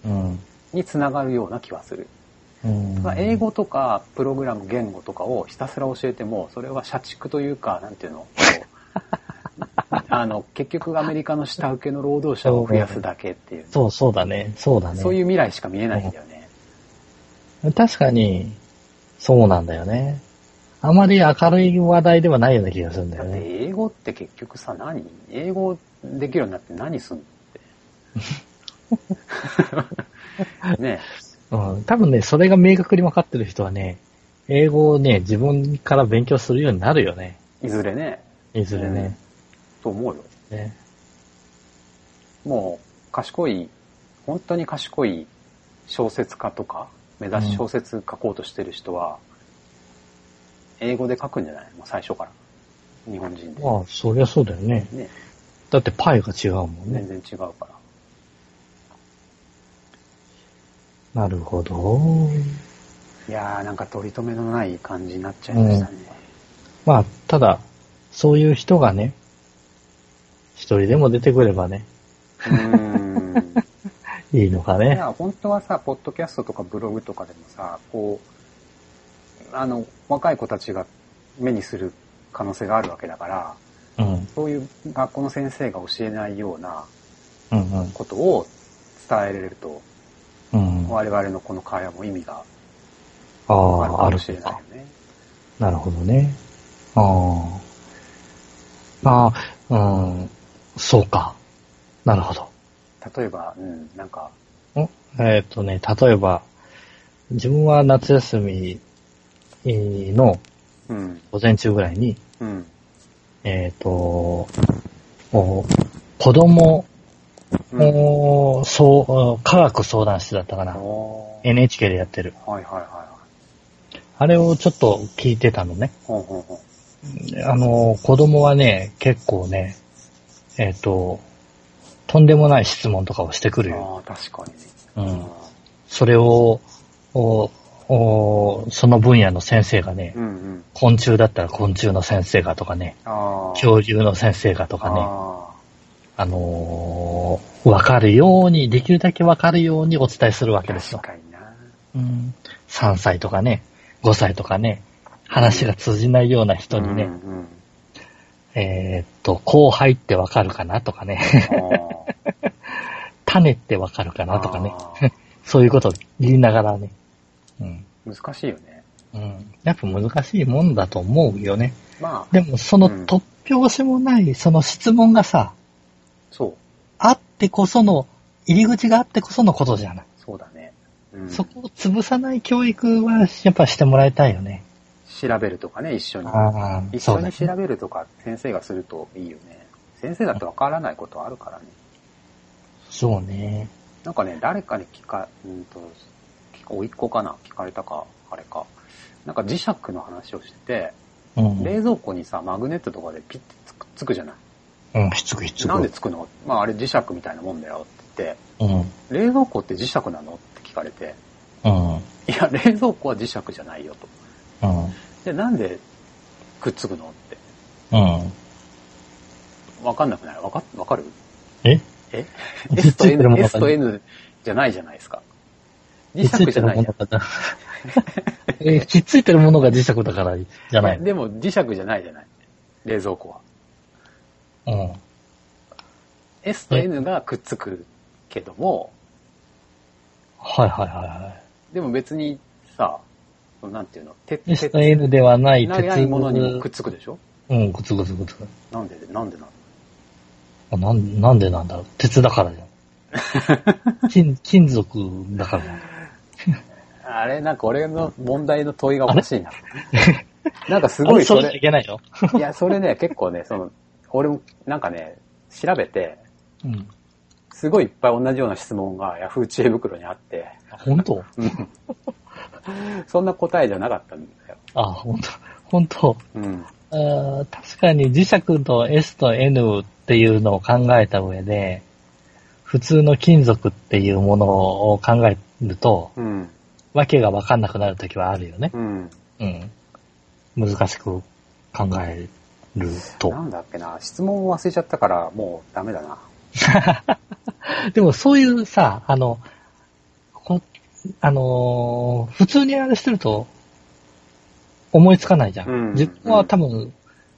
につながるような気はする。うん。まあ英語とか、プログラム、言語とかをひたすら教えても、それは社畜というか、なんていうの、あの、結局アメリカの下請けの労働者を増やすだけっていう、そう、そうだね。そうだね。そういう未来しか見えないんだよね。確かに、そうなんだよね。あまり明るい話題ではないような気がするんだだってよね。英語って結局さ、何？英語できるようになって何すんのって。ねうん。多分ね、それが明確に分かってる人はね、英語をね、自分から勉強するようになるよね。いずれね、いずれね。と思うよ。ねもう、賢い、本当に賢い小説家とか、目指し小説書こうとしてる人は、英語で書くんじゃない？もう最初から。日本人で。まあ、そりゃそうだよね。ね、だってパイが違うもんね全。然違うから。なるほど。いやー、なんか取り留めのない感じになっちゃいましたね。まあ、ただ、そういう人がね、一人でも出てくればね、うーん。いいのかね。いや、本当はさ、ポッドキャストとかブログとかでもさ、こう、あの、若い子たちが目にする可能性があるわけだから、うん。そういう学校の先生が教えないようなうんうん。ことを伝えれると、うん。あ我々のこの会話も意味がああるー、あるかもしれないかよ。ね。なるほどね。ああ。ああ、うん。そうか。なるほど。例えば、うん、なんか、んえっ、とね、例えば、自分は夏休みのうん、午前中ぐらいに、うん、えっ、と、お子供、うん。おそう、科学相談室だったかな。NHK でやってる。はいはいはいはい。あれをちょっと聞いてたのね。ほうほうほあの、子供はね、結構ね、えっ、と、とんでもない質問とかをしてくるう。よ。ああ、確かにね。うん。それを、おおその分野の先生がね、うんうん。昆虫だったら昆虫の先生がとかね。恐竜の先生がとかね、ああのーわかるように、できるだけわかるようにお伝えするわけあ、ですよ確。かにな。うん、3歳とかね、5歳とかね、話が通じないような人にね、うんうん。えーっと、こう入ってわかるかなとかね、種ってわかるかなとかね、そういうことを言いながらね、うん。難しいよね。うん。やっぱ難しいもんだと思うよね。まあ、でも、そのうん突拍子もない、その質問がさ、そう。あってこその、入り口があってこそのことじゃない。そうだね。うん、そこを潰さない教育は、やっぱしてもらいたいよね。調べるとかね、一緒に。一緒に調べるとか、先生がするといいよね。先生だってわからないことあるからね。そうね。なんかね、誰かに聞か、うんと、おいっ子かな？聞かれたか、あれか。なんか磁石の話をしてて、うん。冷蔵庫にさ、マグネットとかでピッてつくつくじゃない？うん、ひっつくひっつく。なんでつくの？まああれ磁石みたいなもんだよってうん。言って、冷蔵庫って磁石なの？って聞かれて、うん。いや、冷蔵庫は磁石じゃないよと。うん。で、なんでくっつくの？って。うん。わかんなくない？わか、わかる？え？え ?S と N、S と N じゃないじゃないですか。磁石じゃないじゃん。え、ひっついてるものが磁石だからじゃないえでも磁石じゃないじゃない。冷蔵庫は。うん。S と N がくっつくけども、はいはいはいはい。でも別にさ、なんていうの、鉄、S と N ではない鉄ないものにもくっつくでしょ？うん、くつくつくつく。なんで、なんでなのあなんなんでなんだろう？鉄だからじゃん。金、金属だからじゃん。あれ、なんか俺の問題の問いがおかしいな。なんかすごいそあれいれ、けないよ。いや、それね、結構ね、その、俺もなんかね、調べて、うん。すごいいっぱい同じような質問がヤフー知恵袋にあって、本当？うんそんな答えじゃなかったんだよ。あ、本当本当？うん。確かに磁石と S と N っていうのを考えた上で、普通の金属っていうものを考えると、うん。わけがわかんなくなるときはあるよね。うん。うん。難しく考えるとな。んだっけな、質問を忘れちゃったからもうダメだな。でもそういうさ、あの、こあのー普通にあれしてると思いつかないじゃん。うん自分は多分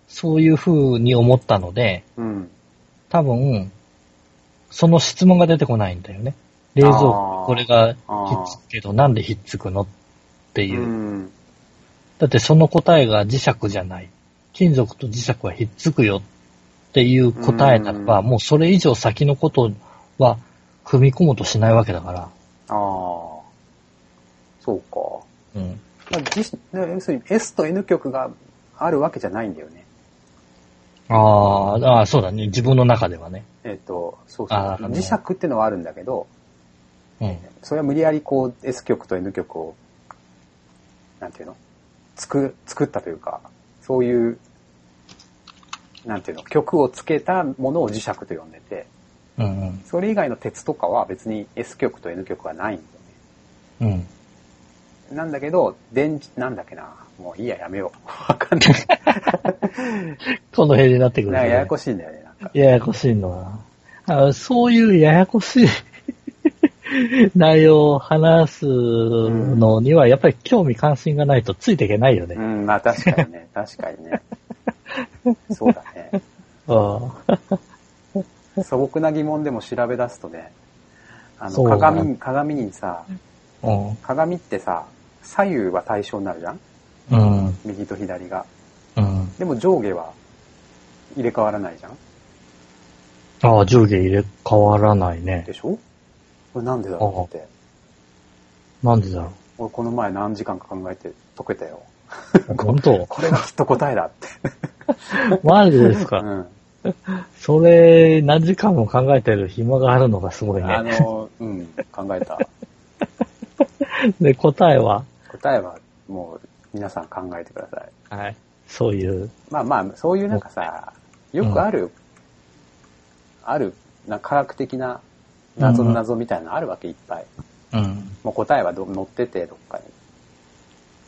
そういう風に思ったので、うん。多分、その質問が出てこないんだよね。冷蔵あ庫、ーこれがひっつくけど、なんでひっつくのっていうう。ん。だってその答えが磁石じゃない。金属と磁石はひっつくよっていう答えならば、うんもうそれ以上先のことは組み込もうとしないわけだから。ああ。そうか。うん。まあ、実要するに S と N 極があるわけじゃないんだよね。あーあー、そうだね。自分の中ではね。えっ、と、そうそう。あー磁石ってのはあるんだけど、うん。それは無理やりこう S 極と N 極を、なんていうの？作、作ったというか、そういう、なんていうの、極をつけたものを磁石と呼んでて、うんうん。それ以外の鉄とかは別に S 極と N 極はないんだよね。うん。なんだけど、電池、なんだっけな。もういいや、やめよう。わかんない。この辺になってくる、なんかややこしいんだよね、なんか。ややこしいのは。あそういうややこしい 内容を話すのには、やっぱり興味関心がないとついていけないよね。うん、まあ確かにね、確かにね。そうだね。うん。素朴な疑問でも調べ出すとね、あの、鏡、鏡にさ、うん。鏡ってさ、左右は対称になるじゃん？うん。右と左が。うん。でも上下は入れ替わらないじゃん？ああ、上下入れ替わらないねで。しょ？これなんでだろうって。なんでだろ俺この前何時間か考えて解けたよ。う。本当？これがきっと答えだって。マジですか、うん。それ、何時間も考えてる暇があるのがすごいあね。の、うん、考えた。で、答えは、答えはもう皆さん考えてください。はい。そういう、まあまあ、そういうなんかさ、よくある、ある、な科学的な謎の謎みたいなのあるわけいっぱい。うん。もう答えはど載ってて、どっかに。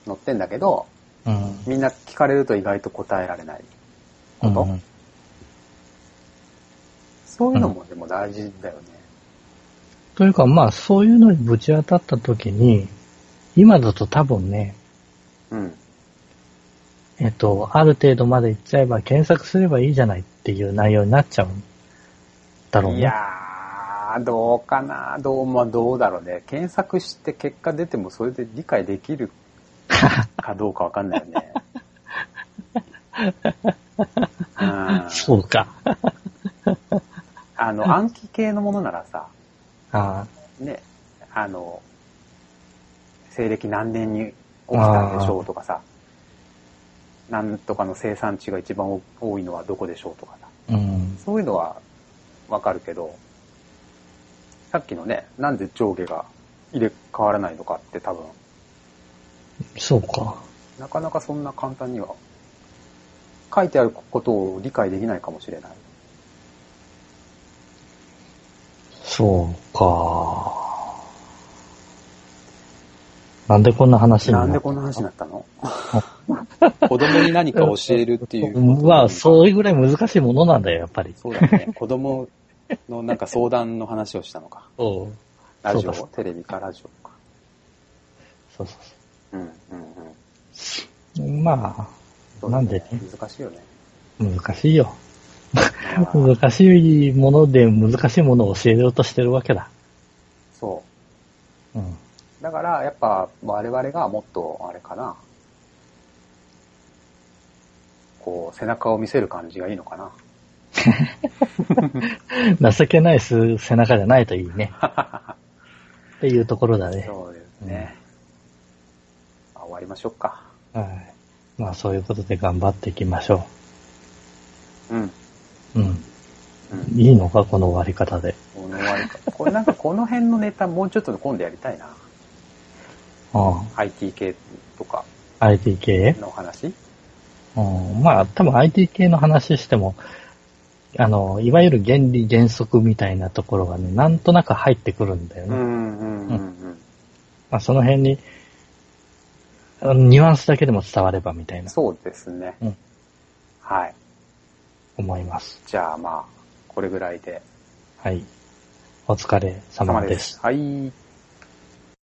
載ってんだけど、うん。みんな聞かれると意外と答えられないこと？うんそういうのもでも大事だよね。というか、まあ、そういうのにぶち当たった時に、今だと多分ね、うん。えっと、ある程度まで行っちゃえば検索すればいいじゃないっていう内容になっちゃうんだろうね。いやー、どうかなどう、まあどうだろうね。検索して結果出てもそれで理解できる かどうかわかんないよね。うんそうか。あの、暗記系のものならさ、あね、あの、西暦何年に起きたんでしょうとかさ、なんとかの生産地が一番多いのはどこでしょうとかさ、あ、うん。そういうのはわかるけど、さっきのね、なんで上下が入れ替わらないのかって多分、そうか。なかなかそんな簡単には、書いてあることを理解できないかもしれない。そうか。なんでこんな話になったなんでこんな話になったの？子供に何か教えるっていうまあ、それぐらい難しいものなんだよ、やっぱり。そうだね。子供 のなんか相談の話をしたのか。そう。ラジオそうテレビかラジオか。そうそうんうんうん。う。まそうだねなんでね難しいよね。あ、難しいよ。まあ 難しいもので難しいものを教えようとしてるわけだ。そうん。う。だから、やっぱ我々がもっと、あれかな。こう、背中を見せる感じがいいのかな。情けないす背中じゃないといいね。っていうところだね。そうですね。まあ終わりましょうか。はい。まあ、そういうことで頑張っていきましょうん。う。うん。うん。いいのか、この終わり方で。この終わりか。これなんかこの辺のネタもうちょっと今度やりたいな。うん。IT 系とか IT 系？の話？うん。まあ、多分 IT 系の話しても、あの、いわゆる原理原則みたいなところがね、なんとなく入ってくるんだよね。うんうんうんうん。まあ、その辺に、あのニュアンスだけでも伝わればみたいな、そうですね。うんはい。思います。じゃあまあ、これぐらいで。はい。お疲れ様です。はい。